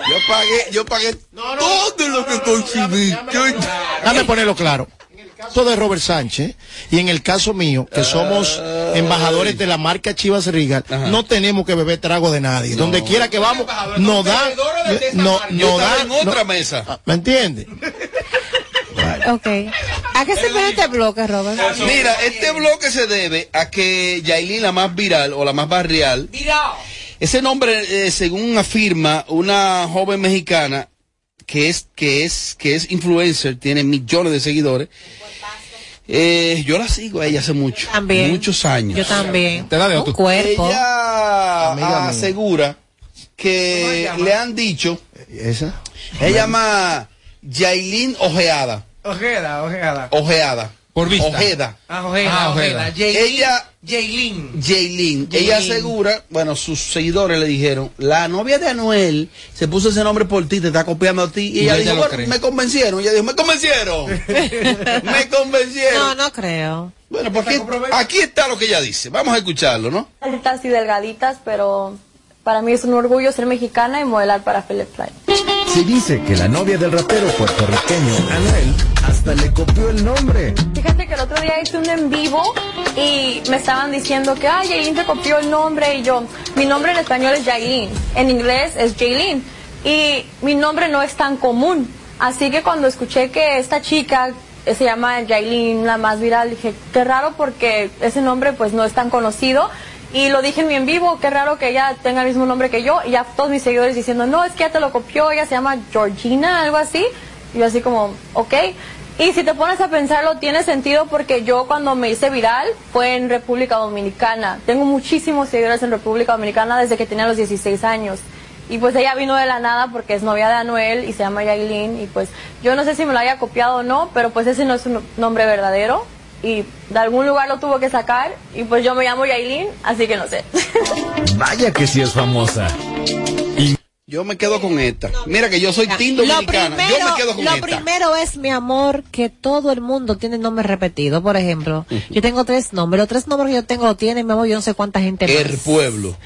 Yo pagué, yo pagué todo lo que consumí. Yo- Dame ponerlo claro. En el caso de Robert Sánchez y en el caso mío, que somos embajadores de la marca Chivas Regal, no tenemos que beber trago de nadie. Donde quiera que vamos, nos dan, no, dan, en otra no- mesa. ¿me entiendes? Ok. ¿A qué se viene este bloque, Robert? Mira, este bloque se debe a que Yailin, la más viral o la más barrial, ese nombre, eh, según afirma una joven mexicana que es, que es, que es influencer, tiene millones de seguidores. Eh, yo la sigo a ella hace mucho, También. muchos años. Yo también. ¿Te otro? cuerpo. Ella Amiga mía. asegura que le han dicho, ¿Esa? ella llama Yailin Ojeada, Ojeda, ojeda. Ojeada, Por vista. Ojeda. Ah, ojeda, Ah, ojeda. ojeda. Jaylin- Ella- Jaylin. Jaylin, ella asegura, bueno, sus seguidores le dijeron, la novia de Anuel se puso ese nombre por ti, te está copiando a ti. Y Y ella ella dijo, bueno, cree. me convencieron. ella dijo, me convencieron. me convencieron. No, no creo. Bueno, pues aquí, aquí está lo que ella dice. Vamos a escucharlo, ¿no? altas y delgaditas, pero para mí es un orgullo ser mexicana y modelar para Philip Klein. Se dice que la novia del rapero puertorriqueño Anuel le copió el nombre. Fíjate que el otro día hice un en vivo y me estaban diciendo que, ay, Jaylin te copió el nombre y yo, mi nombre en español es Jaylin, en inglés es Jaylin y mi nombre no es tan común. Así que cuando escuché que esta chica se llama Jaylin, la más viral, dije, qué raro porque ese nombre pues no es tan conocido. Y lo dije en mi en vivo, qué raro que ella tenga el mismo nombre que yo. Y ya todos mis seguidores diciendo, no, es que ya te lo copió, ella se llama Georgina, algo así. Y yo así como, ok. Y si te pones a pensarlo, tiene sentido porque yo cuando me hice viral fue en República Dominicana. Tengo muchísimos seguidores en República Dominicana desde que tenía los 16 años. Y pues ella vino de la nada porque es novia de Anuel y se llama Yailin. Y pues yo no sé si me lo haya copiado o no, pero pues ese no es un nombre verdadero. Y de algún lugar lo tuvo que sacar. Y pues yo me llamo Yailin, así que no sé. Vaya que sí es famosa. Yo me quedo con esta. Mira que yo soy team Lo dominicana. primero, yo me quedo con lo esta. primero es, mi amor, que todo el mundo tiene nombres repetidos. Por ejemplo, yo tengo tres nombres. Los tres nombres que yo tengo lo tiene, mi amor, yo no sé cuánta gente más. El pueblo.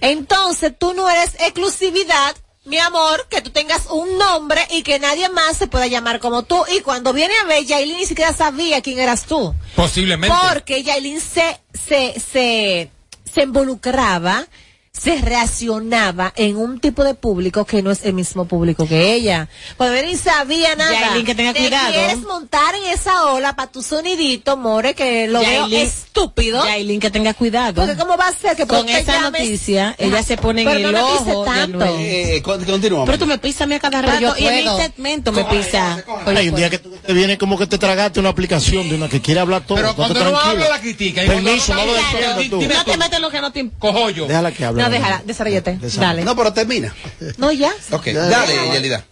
Entonces, tú no eres exclusividad, mi amor, que tú tengas un nombre y que nadie más se pueda llamar como tú. Y cuando viene a ver, Yailin ni siquiera sabía quién eras tú. Posiblemente. Porque Yailin se, se, se, se involucraba, se reaccionaba en un tipo de público que no es el mismo público que ella. Cuando ella ni sabía nada. Yailin, que tenga Te cuidado. quieres montar en esa ola para tu sonidito, more, que lo veo estúpido. Yailin, que tenga cuidado. Porque cómo va a ser que Con esa llames- noticia, ella se pone en Pero el no me pise ojo tanto. Eh, con- continuamos. Pero tú me pisas a mí a cada Pero yo rato y en mi segmento me pisa. Hay un día que tú te viene como que te tragaste una aplicación de una que quiere hablar todo. Pero cuando no habla, la critica. Y cuando Permiso, no lo defiendas tú. No te metes en lo que no te. Cojollo. Déjala que hable. No, déjala, desarrollate. Dale. No, pero termina. No, ya. Ok, dale, Yelida.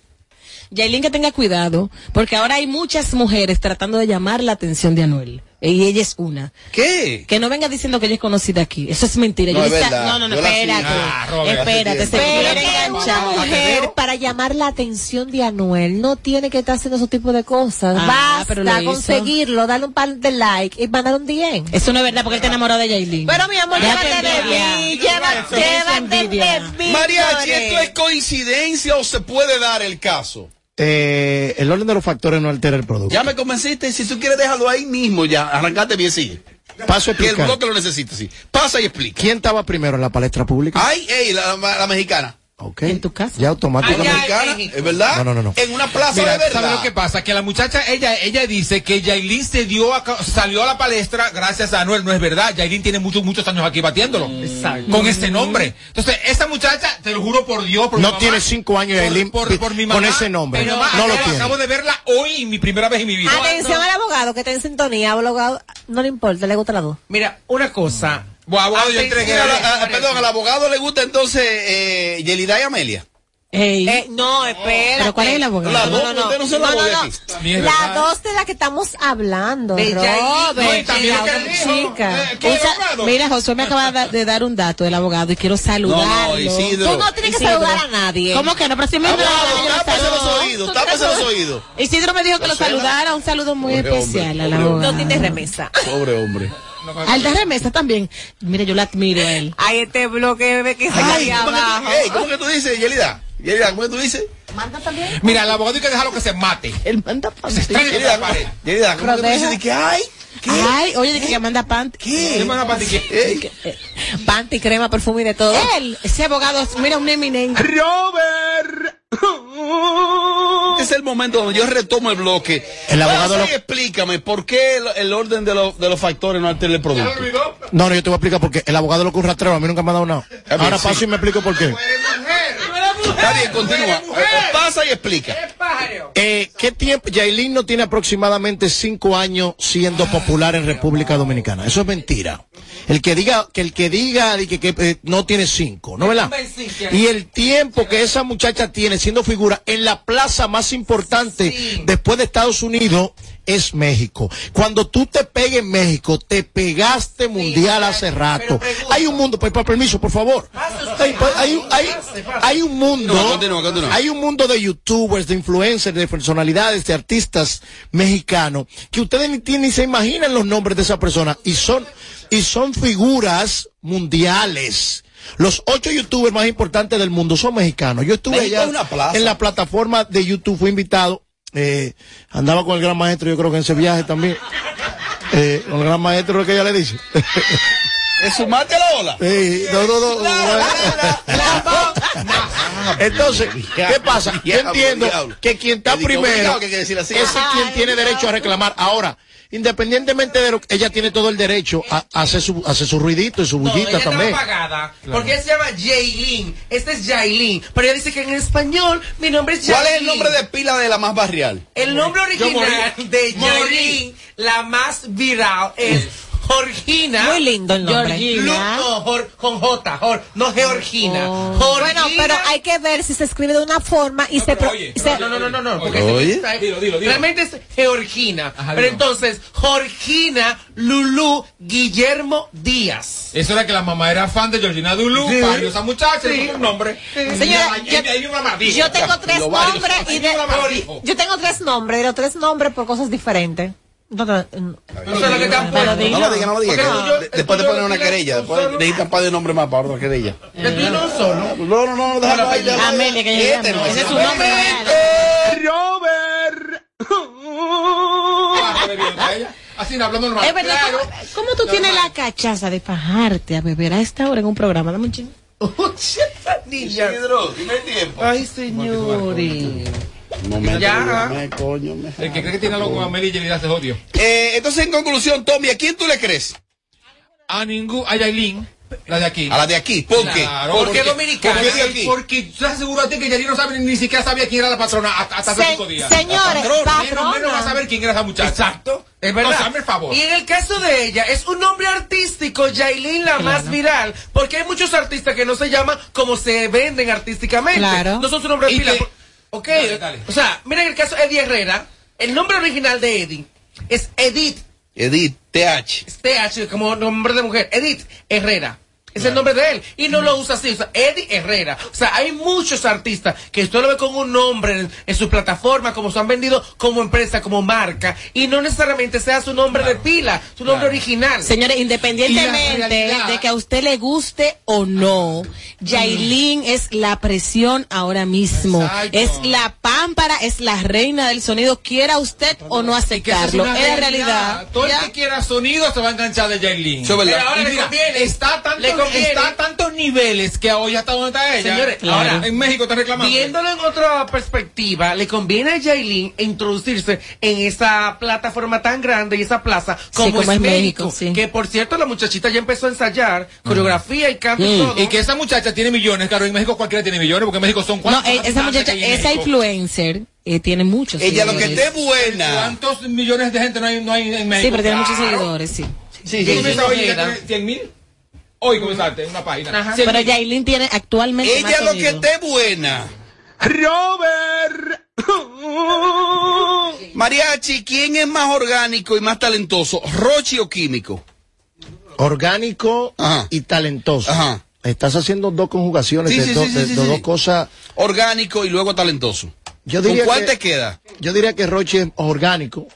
Yailin que tenga cuidado, porque ahora hay muchas mujeres tratando de llamar la atención de Anuel. Y ella es una. ¿Qué? Que no venga diciendo que ella es conocida aquí. Eso es mentira. No, Yo es decía- verdad. no, no, no, Yo espérate. Ah, Robert, espérate, se que una mujer para llamar la atención de Anuel no tiene que estar haciendo ese tipo de cosas. Ah, Basta conseguirlo, darle un par de likes y mandar un DM. Eso no es verdad porque él está enamorado de Yailin. Pero mi amor, llévate de mí, llévate, llévate de mí. Mariachi. ¿esto es coincidencia o se puede dar el caso? Eh, el orden de los factores no altera el producto. Ya me convenciste, si tú quieres déjalo ahí mismo ya, arrancate bien, sigue. Paso a Que el explicar. bloque lo necesita, sí. Pasa y explica. ¿Quién estaba primero en la palestra pública? Ay, ey, la, la mexicana. Ok. En tu casa. Ya automáticamente. ¿es verdad? No, no, no, no. En una plaza Mira, de verdad. ¿sabes lo que pasa? Que la muchacha, ella, ella dice que Yailin se dio a ca- salió a la palestra gracias a Anuel. No es verdad. Yailin tiene muchos, muchos años aquí batiéndolo. Exacto. Con este nombre. Entonces, esa muchacha, te lo juro por Dios, por mi No mamá, tiene cinco años Yailin por, por mi con mamá, ese nombre. pero mamá, no lo acabo- tiene. Acabo de verla hoy, mi primera vez en mi vida. Atención al abogado que está en sintonía, abogado, no le importa, le gusta la dos. Mira, una cosa. Bueno, abogado, yo entregué Mira, la- a- perdón, al abogado le gusta entonces eh, Yelida y Amelia. Eh, no, espera. ¿Pero cuál es el abogado? La dos, no, no. no No, no, no. La de la que estamos hablando, De. Robert, también chica. eh. Mira, Josué me acaba de, dar un dato del abogado y quiero saludarlo. No, no, Isidro. Tú no tienes que saludar a nadie. ¿Cómo que no? Pero si me tápese los oídos, los oídos. Isidro me dijo que lo saludara, un saludo muy especial al abogado. No tienes remesa. Pobre hombre. Al de remesa también. Mire, yo lo admiro a él. Hay este bloque ve que se Ay, cae ¿cómo, que abajo. tú, ey, ¿cómo que tú dices, Yelida? Yelida, ¿cómo que tú dices? Manda también. Mira, el abogado hay que dejarlo que se mate. Él manda Se en Yelida, la pared. Yelida, ¿cómo que tú Proteja. dices? De que, ay, ¿qué? Ay, oye, de que manda panty. ¿Qué? ¿Qué manda para ti? ¿Qué? Ey, Panty, crema, perfume y de todo. Él, ese abogado, mira, un eminente. Robert. Es el momento donde yo retomo el bloque. El abogado Pasa lo- y explícame por qué el, el orden de, los- de los factores no altera el producto. No, no, yo te voy a explicar por qué. El abogado lo que un rastreo, a mí nunca me ha dado nada. bien, Ahora sí. paso y me explico por qué. Está bien, continúa. Pasa y explica. Eh, ¿Qué tiempo? Yailin no tiene aproximadamente cinco años siendo popular en República Dominicana. Eso es mentira. El que diga que el que diga di que, que, eh, no tiene cinco, ¿no verdad? Y el tiempo que esa muchacha tiene siendo figura en la plaza más importante después de Estados Unidos es México. Cuando tú te pegues en México, te pegaste mundial hace rato. Hay un mundo, pues, para permiso, por favor. Hay, pues, hay, hay, hay un mundo, No, continúa, continúa. hay un mundo de youtubers, de influencers, de personalidades, de artistas mexicanos que ustedes ni, tienen- ni se imaginan los nombres de esas personas y son y son figuras mundiales. Los ocho youtubers más importantes del mundo son mexicanos. Yo estuve allá en la plataforma de YouTube, fui invitado. Eh, andaba con el gran maestro, yo creo que en ese viaje también. Eh, con el gran maestro, lo que ella le dice. ¿Es sumarte a la ola? Sí, no, no, no. Entonces, ¿qué pasa? Yo entiendo que quien está primero ese es quien tiene derecho a reclamar. Ahora, independientemente de lo que ella tiene todo el derecho a, a hacer su hacer su ruidito y su No, bullita ella también. apagada. Porque ella se llama Jaylin. Este es Jaylin. Pero ella dice que en español mi nombre es Jaylin. ¿Cuál es el nombre de pila de la más barrial? El nombre original de. Jaylin, la más viral, es Jorgina. Muy lindo el nombre. Lu- no, Jor- con J, Jor- no Georgina. Jorgina. Bueno, pero hay que ver si se escribe de una forma y se... pro- y se- No, no, no, no, no, porque Oye. está- Dilo, dilo, dilo. realmente es Georgina. pero entonces, Jorgina Lulú Guillermo Díaz. Eso era que la mamá era fan de Georgina Dulu, Sí. esa muchacha, Sí. un nombre. Señora, Y ahí- ahí una maravilla. Yo tengo tres nombres y de, yo tengo tres nombres, pero tres nombres por cosas diferentes. No, no, no. Eso es lo que te han puesto. No lo diga, no lo diga. Porque que el tuyo- de- el después te ponen una querella. un Después solo- necesitan par de nombres más para otra querella. El tuyo no solo. No, no, no, déjalo ahí. Amelia, que ella Este no, Ese es su nombre. Robert. Ah. Así, hablando normal. Es verdad, Claro. ¿cómo, cómo tú tienes la cachaza de fajarte a beber a esta hora en un programa? Dame un chingo. Niña. Isidro, dime el tiempo. Ay, señores. Momento, Ya. dígame, coño, me- El que cree que tiene algo con Amelia y Yelida se jodió. Eh, entonces, en conclusión, Tommy, ¿a quién tú le crees? A ningún, a Yailin, la de aquí. A la de aquí. ¿Por qué? Claro, ¿Por qué porque- dominicana? ¿Por qué de aquí? Porque tú estás seguro a ti que Yailin no sabe ni siquiera sabía quién era la patrona hasta, hace Se- cinco días. señores, Menos, patrona. menos va a saber quién era esa muchacha. Exacto. Es verdad. El favor. Y en el caso de ella, es un nombre artístico, Yailin, la más viral. Porque hay muchos artistas que no se llaman como se venden artísticamente. Claro. No son su nombre de Y que- Ok. Dale, dale. O sea, miren el caso de Eddie Herrera. El nombre original de Eddie es Edith. Edith, TH. TH como nombre de mujer. Edith Herrera. Es el nombre de él. Y no lo usa así. O sea, Eddie Herrera. O sea, hay muchos artistas que usted lo ve con un nombre en, en su plataforma, como se han vendido como empresa, como marca. Y no necesariamente sea su nombre de pila, su nombre original. Señores, independientemente de que a usted le guste o no, Yailin es la presión ahora mismo. Exacto. Es la pámpara, es la reina del sonido, quiera usted o no aceptarlo. Es realidad. Todo el que quiera sonido se va a enganchar de verdad. Pero ahora Y le mira, conviene. Está a conviene. está a tantos niveles que hoy hasta donde está ella. Señores, ahora claro. en México está reclamando. Viéndolo en otra perspectiva, le conviene a Yailin introducirse en esa plataforma tan grande y esa plaza como, como es, es México. México, sí. Que por cierto, la muchachita ya empezó a ensayar coreografía y canto y todo. Y que esa muchacha tiene millones, claro, en México cualquiera tiene millones, porque en México son No, cuántos eh, esa muchacha, esa México? influencer eh, tiene muchos Ella lo que seguidores. esté buena. ¿Cuántos millones de gente no hay, no hay en México? Sí, pero tiene muchos Claro. seguidores, sí. Sí, ¿Tú sí, sí. ya tienes 100 mil? Hoy comenzaste en una página. Ajá. 100 Pero mil. Yailin tiene actualmente más Ella lo que esté buena. Robert. Mariachi, ¿quién es más orgánico y más talentoso? ¿Rochi o químico? Orgánico Ajá. y talentoso. Ajá. Estás haciendo dos conjugaciones Sí, de, sí, do- sí, sí, de- sí, de sí. dos cosas. Orgánico y luego talentoso. Yo ¿Con diría cuál que- te queda? Yo diría que Rochi es orgánico,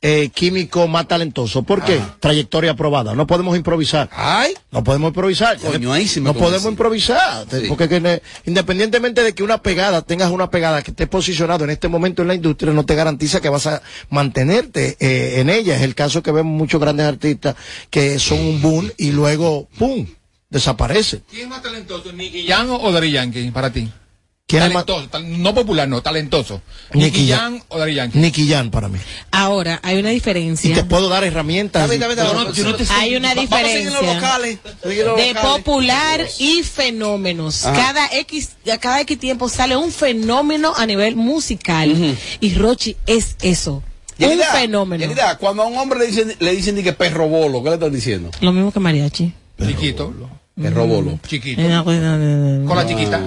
eh, químico más talentoso. ¿Por qué? Trayectoria aprobada. No podemos improvisar. Ay, No podemos improvisar. Coño, ahí sí me no podemos improvisar. Sí. Porque que independientemente de que una pegada, tengas una pegada que estés posicionado en este momento en la industria, no te garantiza que vas a mantenerte eh, en ella. Es el caso que vemos muchos grandes artistas que son un boom y luego, ¡pum! desaparecen. ¿Quién es más talentoso, Nicky Jam o Daddy Yankee para ti? ¿Quién talentoso, tal- no popular, no, talentoso. Nicky. Jam o Daddy Yankee. Nicky Jam para mí. Ahora, hay una Y te diferencia. puedo dar herramientas. David, David, David, Eso- no, yo no te. Hay una Vamos a seguir en los diferencia locales. Los de locales. popular y fenómenos. Ajá. Cada X, a cada X tiempo sale un fenómeno a nivel musical. Y Rochi es eso. Un fenómeno. Yelida, cuando a un hombre le dicen, le dicen di que perro bolo, ¿qué le están diciendo? Lo mismo que mariachi. Chiquito. Perro bolo. Chiquito. Eh, Con la chiquita.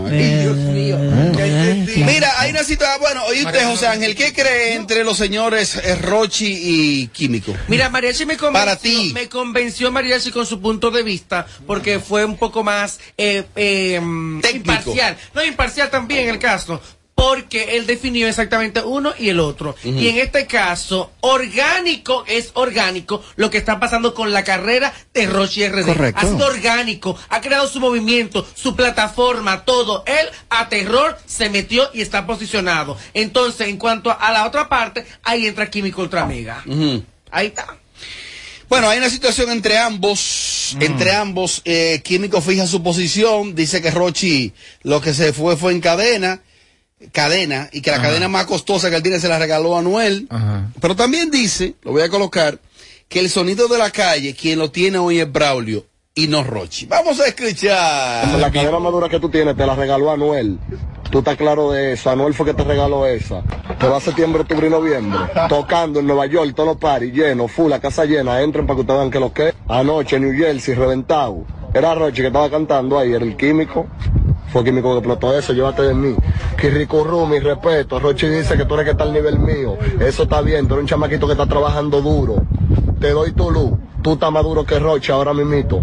Mira, hay una cita, bueno, oye usted, José Ángel, ¿qué cree entre los señores eh, Rochi y Químico? Mira, Mariachi me convenció, Para ti. me convenció Mariachi con su punto de vista porque fue un poco más eh, eh, mm, imparcial. No, imparcial también el caso. Porque él definió exactamente uno y el otro. Y en este caso, orgánico es orgánico lo que está pasando con la carrera de Rochi RD. Correcto. Ha sido orgánico, ha creado su movimiento, su plataforma, todo. Él a terror se metió y está posicionado. Entonces, en cuanto a la otra parte, ahí entra Químico Ultra Mega. Ujú. Ahí está. Bueno, hay una situación entre ambos, entre ambos, eh, Químico fija su posición, dice que Rochi lo que se fue fue en cadena, cadena, y que la cadena más costosa que él tiene se la regaló a Noel, pero también dice, lo voy a colocar, que el sonido de la calle, quien lo tiene hoy es Braulio y no Rochi. Vamos a escuchar. La cadena madura que tú tienes te la regaló Anuel. Tú estás claro de eso. Anuel fue que te regaló esa. Te va a septiembre, octubre y noviembre. Tocando en Nueva York, todos los paris llenos, full, la casa llena. Entren para que ustedes vean que lo que es. Anoche, New Jersey, reventado. Era Roche que estaba cantando ahí, era el químico. Fue el químico que explotó eso, llévate de mí. Kirikuru, mi respeto. Roche dice que tú eres que está al nivel mío. Eso está bien, tú eres un chamaquito que está trabajando duro. Te doy tu luz. Tú estás más duro que Roche ahora mismito.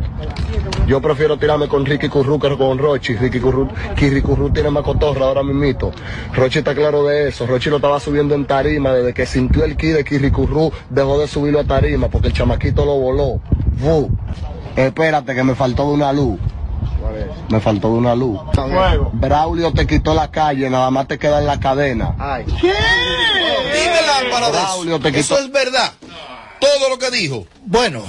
Yo prefiero tirarme con Ricky Curru que con Rochi. Ricky Curru, Ricky Curru tiene más cotorra ahora mismito. Rochi está claro de eso. Rochi lo estaba subiendo en tarima. Desde que sintió el ki de Kirri Curru, dejó de subirlo a tarima porque el chamaquito lo voló. Espérate que me faltó de una luz. Me faltó de una luz. Braulio te quitó la calle, nada más te queda en la cadena. Dímela para Braulio te Eso quitó. es verdad. Todo lo que dijo. Bueno,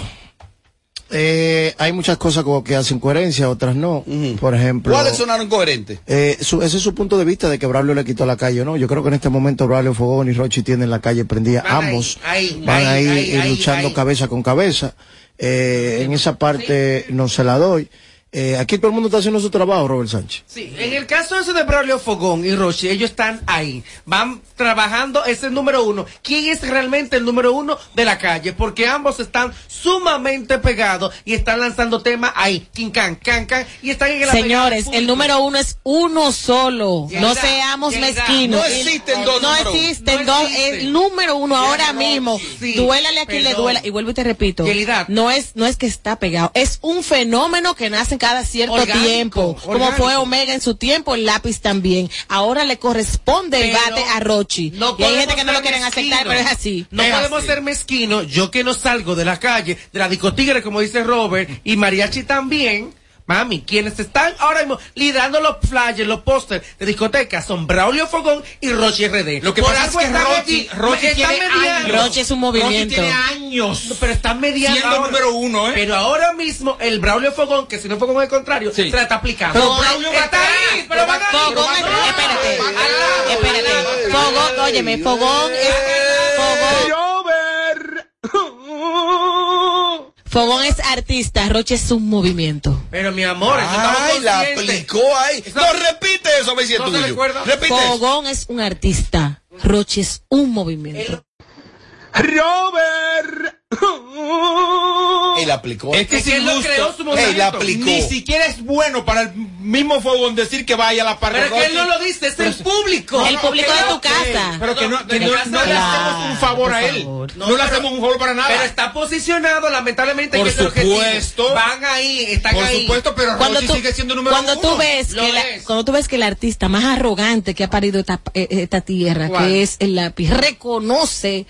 eh, hay muchas cosas como que hacen coherencia, otras no. Por ejemplo. ¿Cuáles sonaron coherentes? Eh, su- ese es su punto de vista de que Braulio le quitó la calle, ¿no? Yo creo que en este momento Braulio Fogón y Rochi tienen la calle prendida, Van ambos ahí, van ahí, ahí, ahí, eh, ahí, luchando ahí. cabeza con cabeza. Eh, en esa parte no se la doy. Eh, aquí todo el mundo está haciendo su trabajo, Robert Sánchez. Sí, en el caso ese de Braulio Fogón y Rochi, ellos están ahí, van trabajando, ese es el número uno. ¿Quién es realmente el número uno de la calle? Porque ambos están sumamente pegados y están lanzando temas ahí, kin can, can, can, y están en el Señores, el número uno es uno solo. No seamos mezquinos. No existen dos No existen No dos. El número uno ahora mismo. Sí, Duélale a quien le duela. Y vuelvo y te repito. No es, no es que está pegado. Es un fenómeno que nace cada cierto Orgánico, tiempo. Como fue Omega en su tiempo, el lápiz también. Ahora le corresponde el bate a Rochi. no y hay gente que no lo quieren aceptar, pero es así. No Es podemos así. ser mezquinos. Yo que no salgo de la calle, de la discotigre, como dice Robert, y Mariachi también. Mami, quienes están ahora mismo liderando los flyers, los pósters de discotecas son Braulio Fogón y Rochi RD. Lo que Por pasa es que Rochi están tiene mediando. años. Rochi es un movimiento. Rochi tiene años. No, pero están mediando. Siendo ahora. número uno, ¿eh? Pero ahora mismo el Braulio Fogón, que si no Fogón es el contrario, se la está aplicando. Pero Braulio está está ahí, pero van a Fogón es- espérate, espérate. Fogón, óyeme, Fogón es, Fogón, Fogón es artista, Roche es un movimiento. Pero mi amor, eso estamos Ay, la aplicó ahí. No, repite eso, me siento ¿No? Repite. Fogón es un artista, Roche es un movimiento. Robert. Él aplicó. Este Es que es él lo injusto. creó su movimiento. Él la aplicó. Ni siquiera es bueno para el mismo Fogón decir que vaya a la parte Pero que él no lo dice, es el público. El público de tu casa. Pero que no, que no- casa no le no. hacemos un favor a él. No, le pero- hacemos un favor para nada. Pero está posicionado, lamentablemente, Por que supuesto. Van ahí, están Por ahí. supuesto, pero Cuando tú, sigue siendo número cuando uno. tú ves Lo que la- es. cuando tú ves que el artista más arrogante que ha parido esta, eh, esta tierra, ¿Cuál? que es el lápiz, reconoce,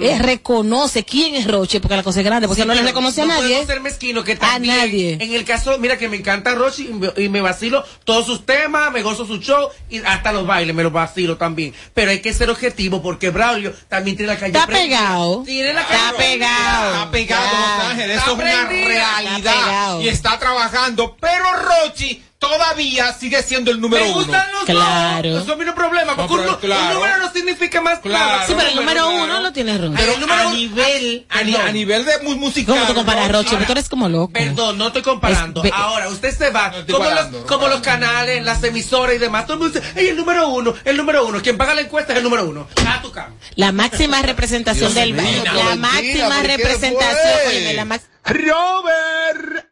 eh, reconoce quién es Roche, porque la cosa es grande, porque Sí, no le reconoce a no nadie. podemos ser mezquino que también, nadie. En el caso, mira que me encanta Rochi y me, y me vacilo todos sus temas, me gozo su show y hasta los bailes me los vacilo también. Pero hay que ser objetivo porque Braulio también tiene la calle. Está prendida. pegado. Tiene la Está calle pegado. Está pegado. Los Ángeles. Está Eso es una prendida. Está realidad. pegado. Y está trabajando. Pero Rochi todavía sigue siendo el número Me uno. gustan los Claro. dos. Eso es mi problema. Porque No, pero un, claro. un número no significa más Claro. nada. Sí, pero el número claro. uno lo tiene Roche. Pero el número a uno- nivel, a, ni- Perdón. a nivel de mu- musical. ¿Cómo tú comparas Roche? Porque tú eres como loco. Perdón, no estoy comparando. Es- Ahora, usted se va, No como, los, no como los canales, las emisoras y demás. Todo el mundo dice, "Ey, el número uno, el número uno. Quien paga la encuesta es el número uno. A tu cama. La máxima representación Dios del mío, la máxima ¿por qué representación, la Robert.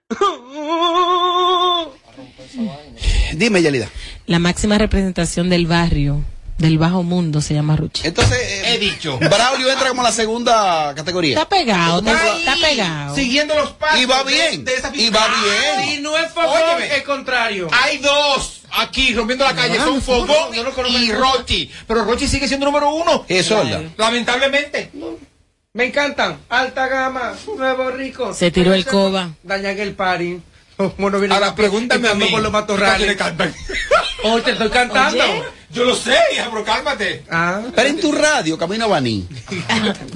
Dime, Yalida. la máxima representación del barrio, del bajo mundo se llama Roche. Entonces, eh, He dicho. Braulio entra como la segunda categoría. Está pegado, está, Ahí, está pegado. Siguiendo los pasos. Y va de- bien, de esa y va Ah, bien. Y no es favor, Óyeme. es contrario. Hay dos aquí rompiendo la calle, son Fogón yo no conozco y. Rochi. Pero Rochi sigue siendo número uno. Eso. Lamentablemente. Me encantan. Alta gama, nuevo rico. Se tiró el coba. Dañan el party. Como no viene Ahora la- pregúntame a mí. por los ¿Qué matorrales. Oh, te estoy cantando. Oye. Yo lo sé, hija, pero cálmate. Ah. Pero en tu radio, Camino Baní.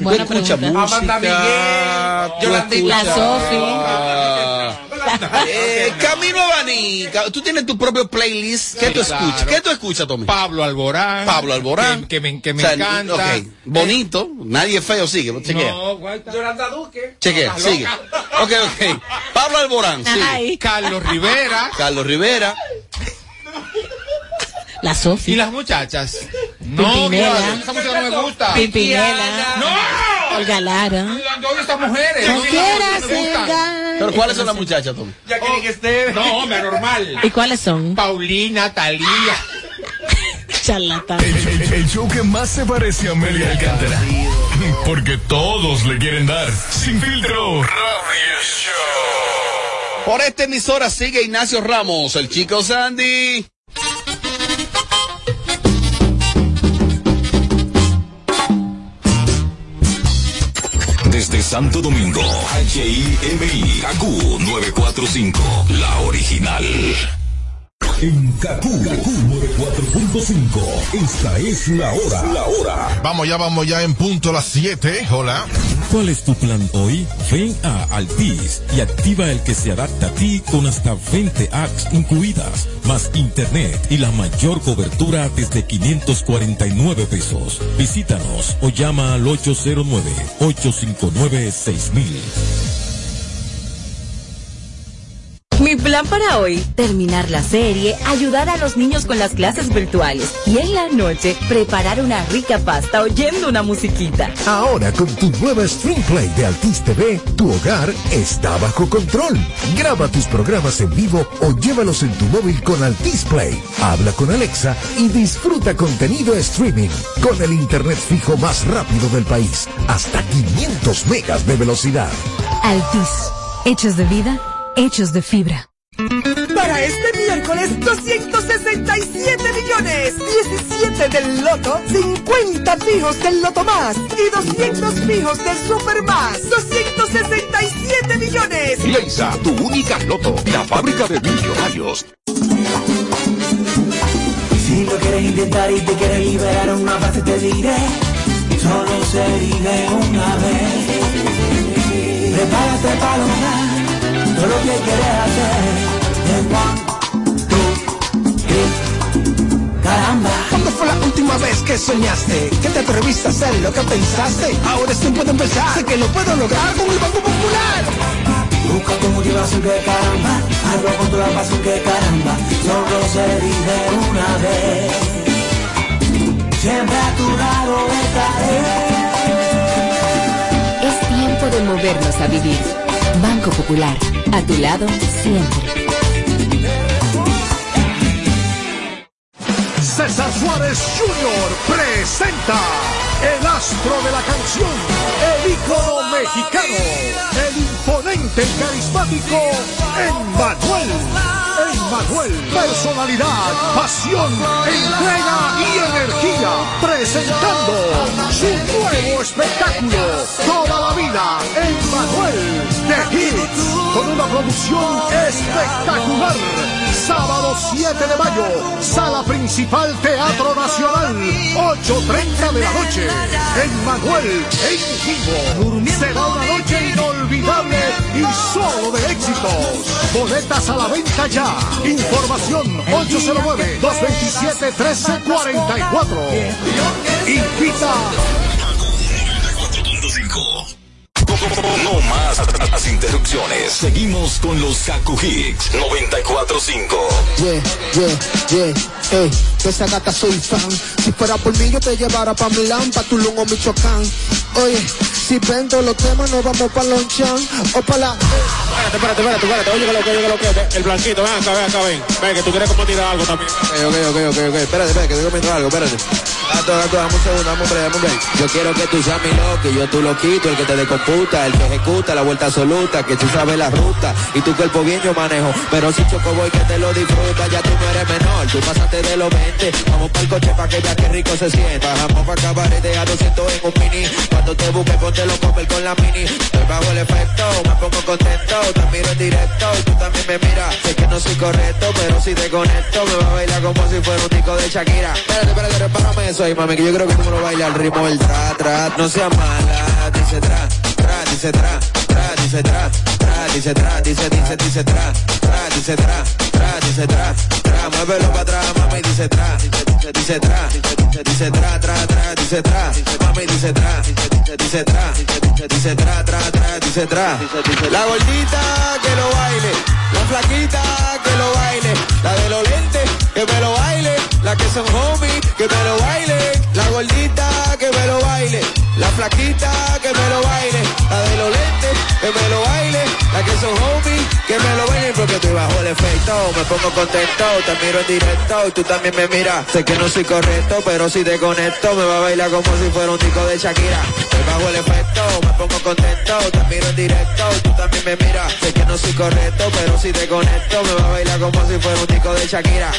Tú escuchas música. Amanda Miguel, tú Yolandita. La escuchas- Eh, Camino Baní. Tú tienes tu propio playlist. ¿Qué Sí, tú escuchas? ¿Qué tú escuchas, Tommy? Pablo Alborán. Pablo Alborán. Que, que me, que me O sea, encanta. ok, bonito. Nadie es feo, sigue. Chequea. No. Yolanda Duque. Chequea, sigue. Ok, ok. Pablo Alborán, sigue. Ay, Carlos Rivera. Carlos Rivera. La ¿Y Sofi. las muchachas? No, Pimpinela. esa música no me gusta. Pimpinela. ¡No! Olga Lara. Yo estas mujeres. No No, me gustan. Pero ¿cuáles son las muchachas, Tommy? Jacqueline Esteve. No, hombre, anormal. ¿Y cuáles son? Paulina, Talía. Charlatán. El, el- el show que más se parece a Amelia Alcántara. Porque todos le quieren dar. Sin filtro. Radio Show. Por esta emisora sigue Ignacio Ramos, el chico Sandy. Desde Santo Domingo, HIMI, KQ 945, la original. En Kaku, 4.5. Esta es la hora. La hora. Vamos ya, vamos ya en punto las 7. Hola. ¿Cuál es tu plan hoy? Ven a Altis y activa el que se adapta a ti con hasta 20 apps incluidas, más internet y la mayor cobertura desde 549 pesos. Visítanos o llama al 809-859-6000. Mi plan para hoy, terminar la serie, ayudar a los niños con las clases virtuales y en la noche preparar una rica pasta oyendo una musiquita. Ahora con tu nueva Stream Play de Altis TV, tu hogar está bajo control. Graba tus programas en vivo o llévalos en tu móvil con Altis Play. Habla con Alexa y disfruta contenido streaming con el internet fijo más rápido del país, hasta 500 megas de velocidad. Altis. Hechos de vida, hechos de fibra. Para este miércoles, 267 millones, 17 del loto, 50 fijos del loto más y 200 fijos del super más, 267 millones. Leisa, tu única loto, la fábrica de millonarios. Si lo quieres intentar y te quieres liberar una parte te diré, solo se vive una vez. Prepárate para lograr todo lo que quieres hacer. En one, two, three, caramba. ¿Cuándo fue la última vez que soñaste? Que te atreviste a hacer lo que pensaste. Ahora es tiempo de empezar. Sé que lo puedo lograr con el Banco Popular. Busca tu motivación que caramba, hazlo con toda la pasión que caramba, solo se vive una vez. Siempre a tu lado estaré. Es tiempo de movernos a vivir. Banco Popular, a tu lado siempre. César Suárez Jr. presenta el astro de la canción, el ícono mexicano, el imponente y carismático Emmanuel. Emmanuel, personalidad, pasión, entrega y energía, presentando su nuevo espectáculo, Toda la vida, Emmanuel de Hits, con una producción espectacular. Sábado 7 de mayo, sala principal Teatro Nacional, 8.30 de la noche. Emmanuel en vivo. Será una noche inolvidable y solo de éxitos. Boletas a la venta ya. Información 809-227-1344. Invita. Seguimos con los Kaku Hicks 945. Yeah, yeah, yeah, ey, de esa gata soy fan. Si fuera por mí, yo te llevara pa' Milán, pa' Tulum o Michoacán. Oye, si vendo los temas, nos vamos pa' Lonchan o pa' la. Espérate, espérate, espérate, espérate. Oye, que lo que, oye, que lo que. El blanquito, ven acá, ven acá, ven. Ven, que tú quieres como tirar algo también. Ok, ok, ok, ok, ok. Espérate, espérate, que estoy comiendo algo, espérate. Gato, gato, dame un segundo, dame un break, dame un break. Yo quiero que tú seas mi loco y yo tú lo quito, el que te decomputa, el que ejecuta la vuelta absoluta, que tú sabes la ruta y tu cuerpo bien yo manejo. Pero si choco voy que te lo disfruta, ya tú no eres menor, tú pasaste de los 20. Vamos para el coche pa' que veas qué rico se sienta. Bajamos pa' acabar y a 200 en un mini. Cuando te busque, ponte los comer con la mini. Estoy bajo el efecto, me pongo contento, te miro en directo tú también me miras. Sé que no soy correcto, pero si te conecto, me va a bailar como si fuera un disco de Shakira. Espérate, espérate, repárame eso ahí, mami, que yo creo que tú me lo bailas al ritmo del tra, tra. No seas mala, dice tra, tra, dice tra, tra, dice tra, tra, dice tra, dice, dice, dice tra, tra, dice tra, tra, dice tra, tra, muévelo para atrás, mami, dice tra, dice, dice tra, dice, tra, tra, tra, dice tra, mami, dice tra, dice, tra, dice tra, tra, tra, dice tra, la gordita que lo baile, la flaquita que lo baile, la de los lentes que me lo baile, la que son homies que me lo baile, la gordita que me lo baile, la flaquita que me lo baile, la de los lentes que me lo baile, la que son homies que me lo baile porque estoy bajo el efecto, me pongo contento, te miro en directo y tú también me miras, sé que no soy correcto, pero si te conecto me va a bailar como si fuera un disco de Shakira, estoy bajo el efecto, me pongo contento, te miro en directo y tú también me miras, sé que no soy correcto, pero si te conecto me va a bailar como si fuera un disco de Shakira.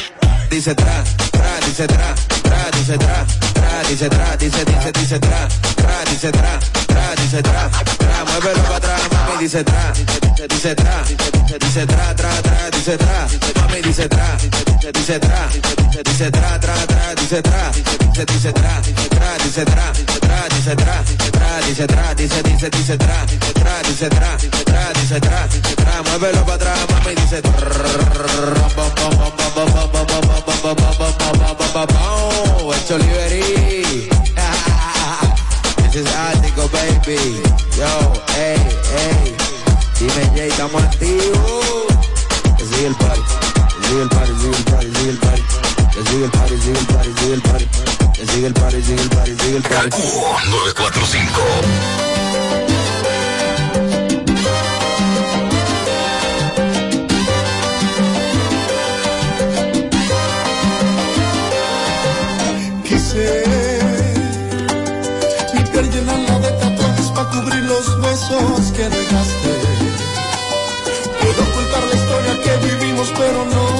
Dice tra, tra, dice tra, tra, dice tra, tra, dice tra, dice, dice, dice tra, tra, dice tra, tra, dice tra, tra, muévelo para atrás, mami, dice tra, dice, tra, dice, tra, tra, tra, dice tra, mami, dice tra, dice, tra, dice, tra, tra, tra, dice tra, dice, dice tra, tra, dice tra, tra, dice tra, tra, dice tra, dice, dice, dice tra, tra, dice tra, tra, dice tra, tra, muévelo para atrás, mami, dice el Cholivery. This is Ático, baby. Yo, hey, hey. Dime, Jay, estamos activos. This party, sigue el party. Que sigue el party, sigue el party, sigue el party. Que sigue el party, sigue el party, sigue el party. 945. Quise mi piel llenarla de tatuajes para cubrir los besos que dejaste. Pero no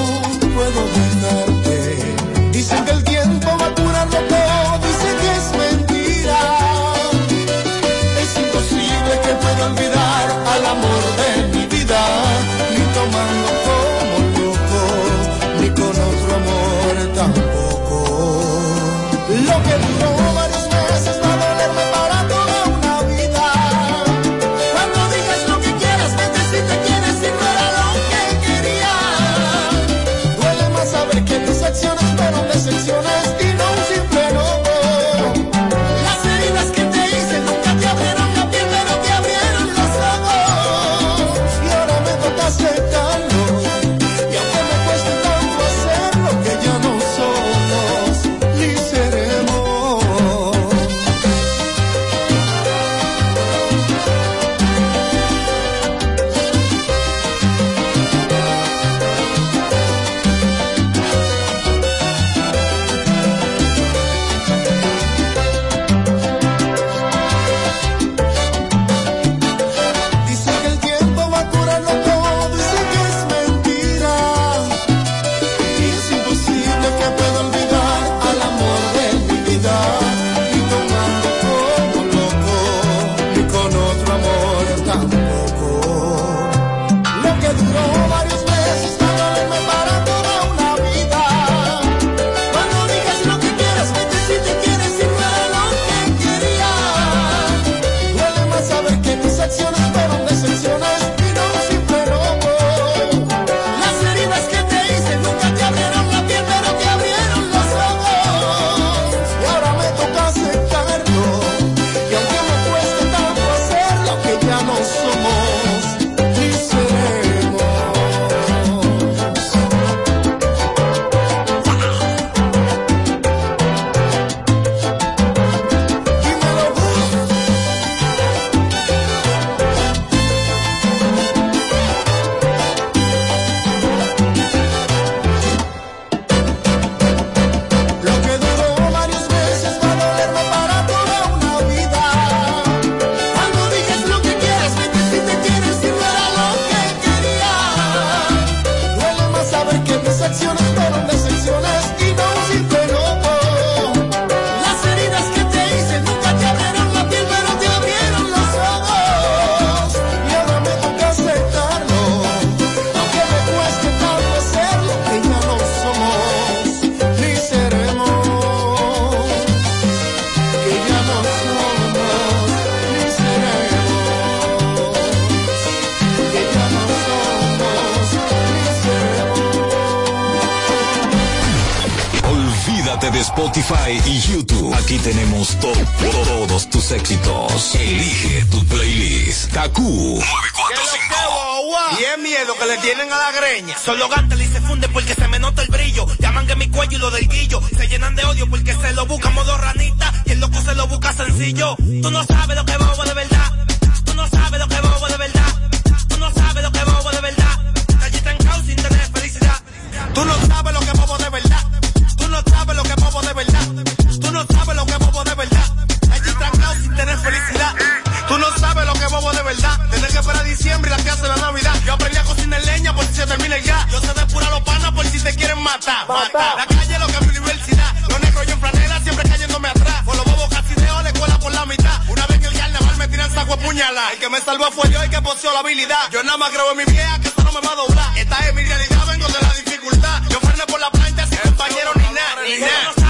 De Spotify y YouTube. Aquí tenemos to- todos tus éxitos. Elige tu playlist. Kaku 945. Y es miedo que le tienen a la greña. Solo gátela y se funde porque se me nota el brillo. Llaman que mi cuello y lo del guillo. Se llenan de odio porque se lo busca modo ranita. Y el loco se lo busca sencillo. Tú no sabes lo que bobo de verdad. Tú no sabes lo que bobo de verdad. Tú no sabes lo que bobo de verdad. Allí trancado sin tener felicidad. Tú no sabes lo que matar. matar. La calle lo que es mi universidad. Los negros yo en franela siempre cayéndome atrás. Por los bobos casi dejo la escuela por la mitad. Una vez que el carnaval me tira el saco a puñalar. El que me salvó fue yo y que poseó la habilidad. Yo nada más creo en mi vieja que esto no me va a doblar. Esta es mi realidad, vengo de la dificultad. Yo frené por la plancha sin compañero ni nada. Ni nada.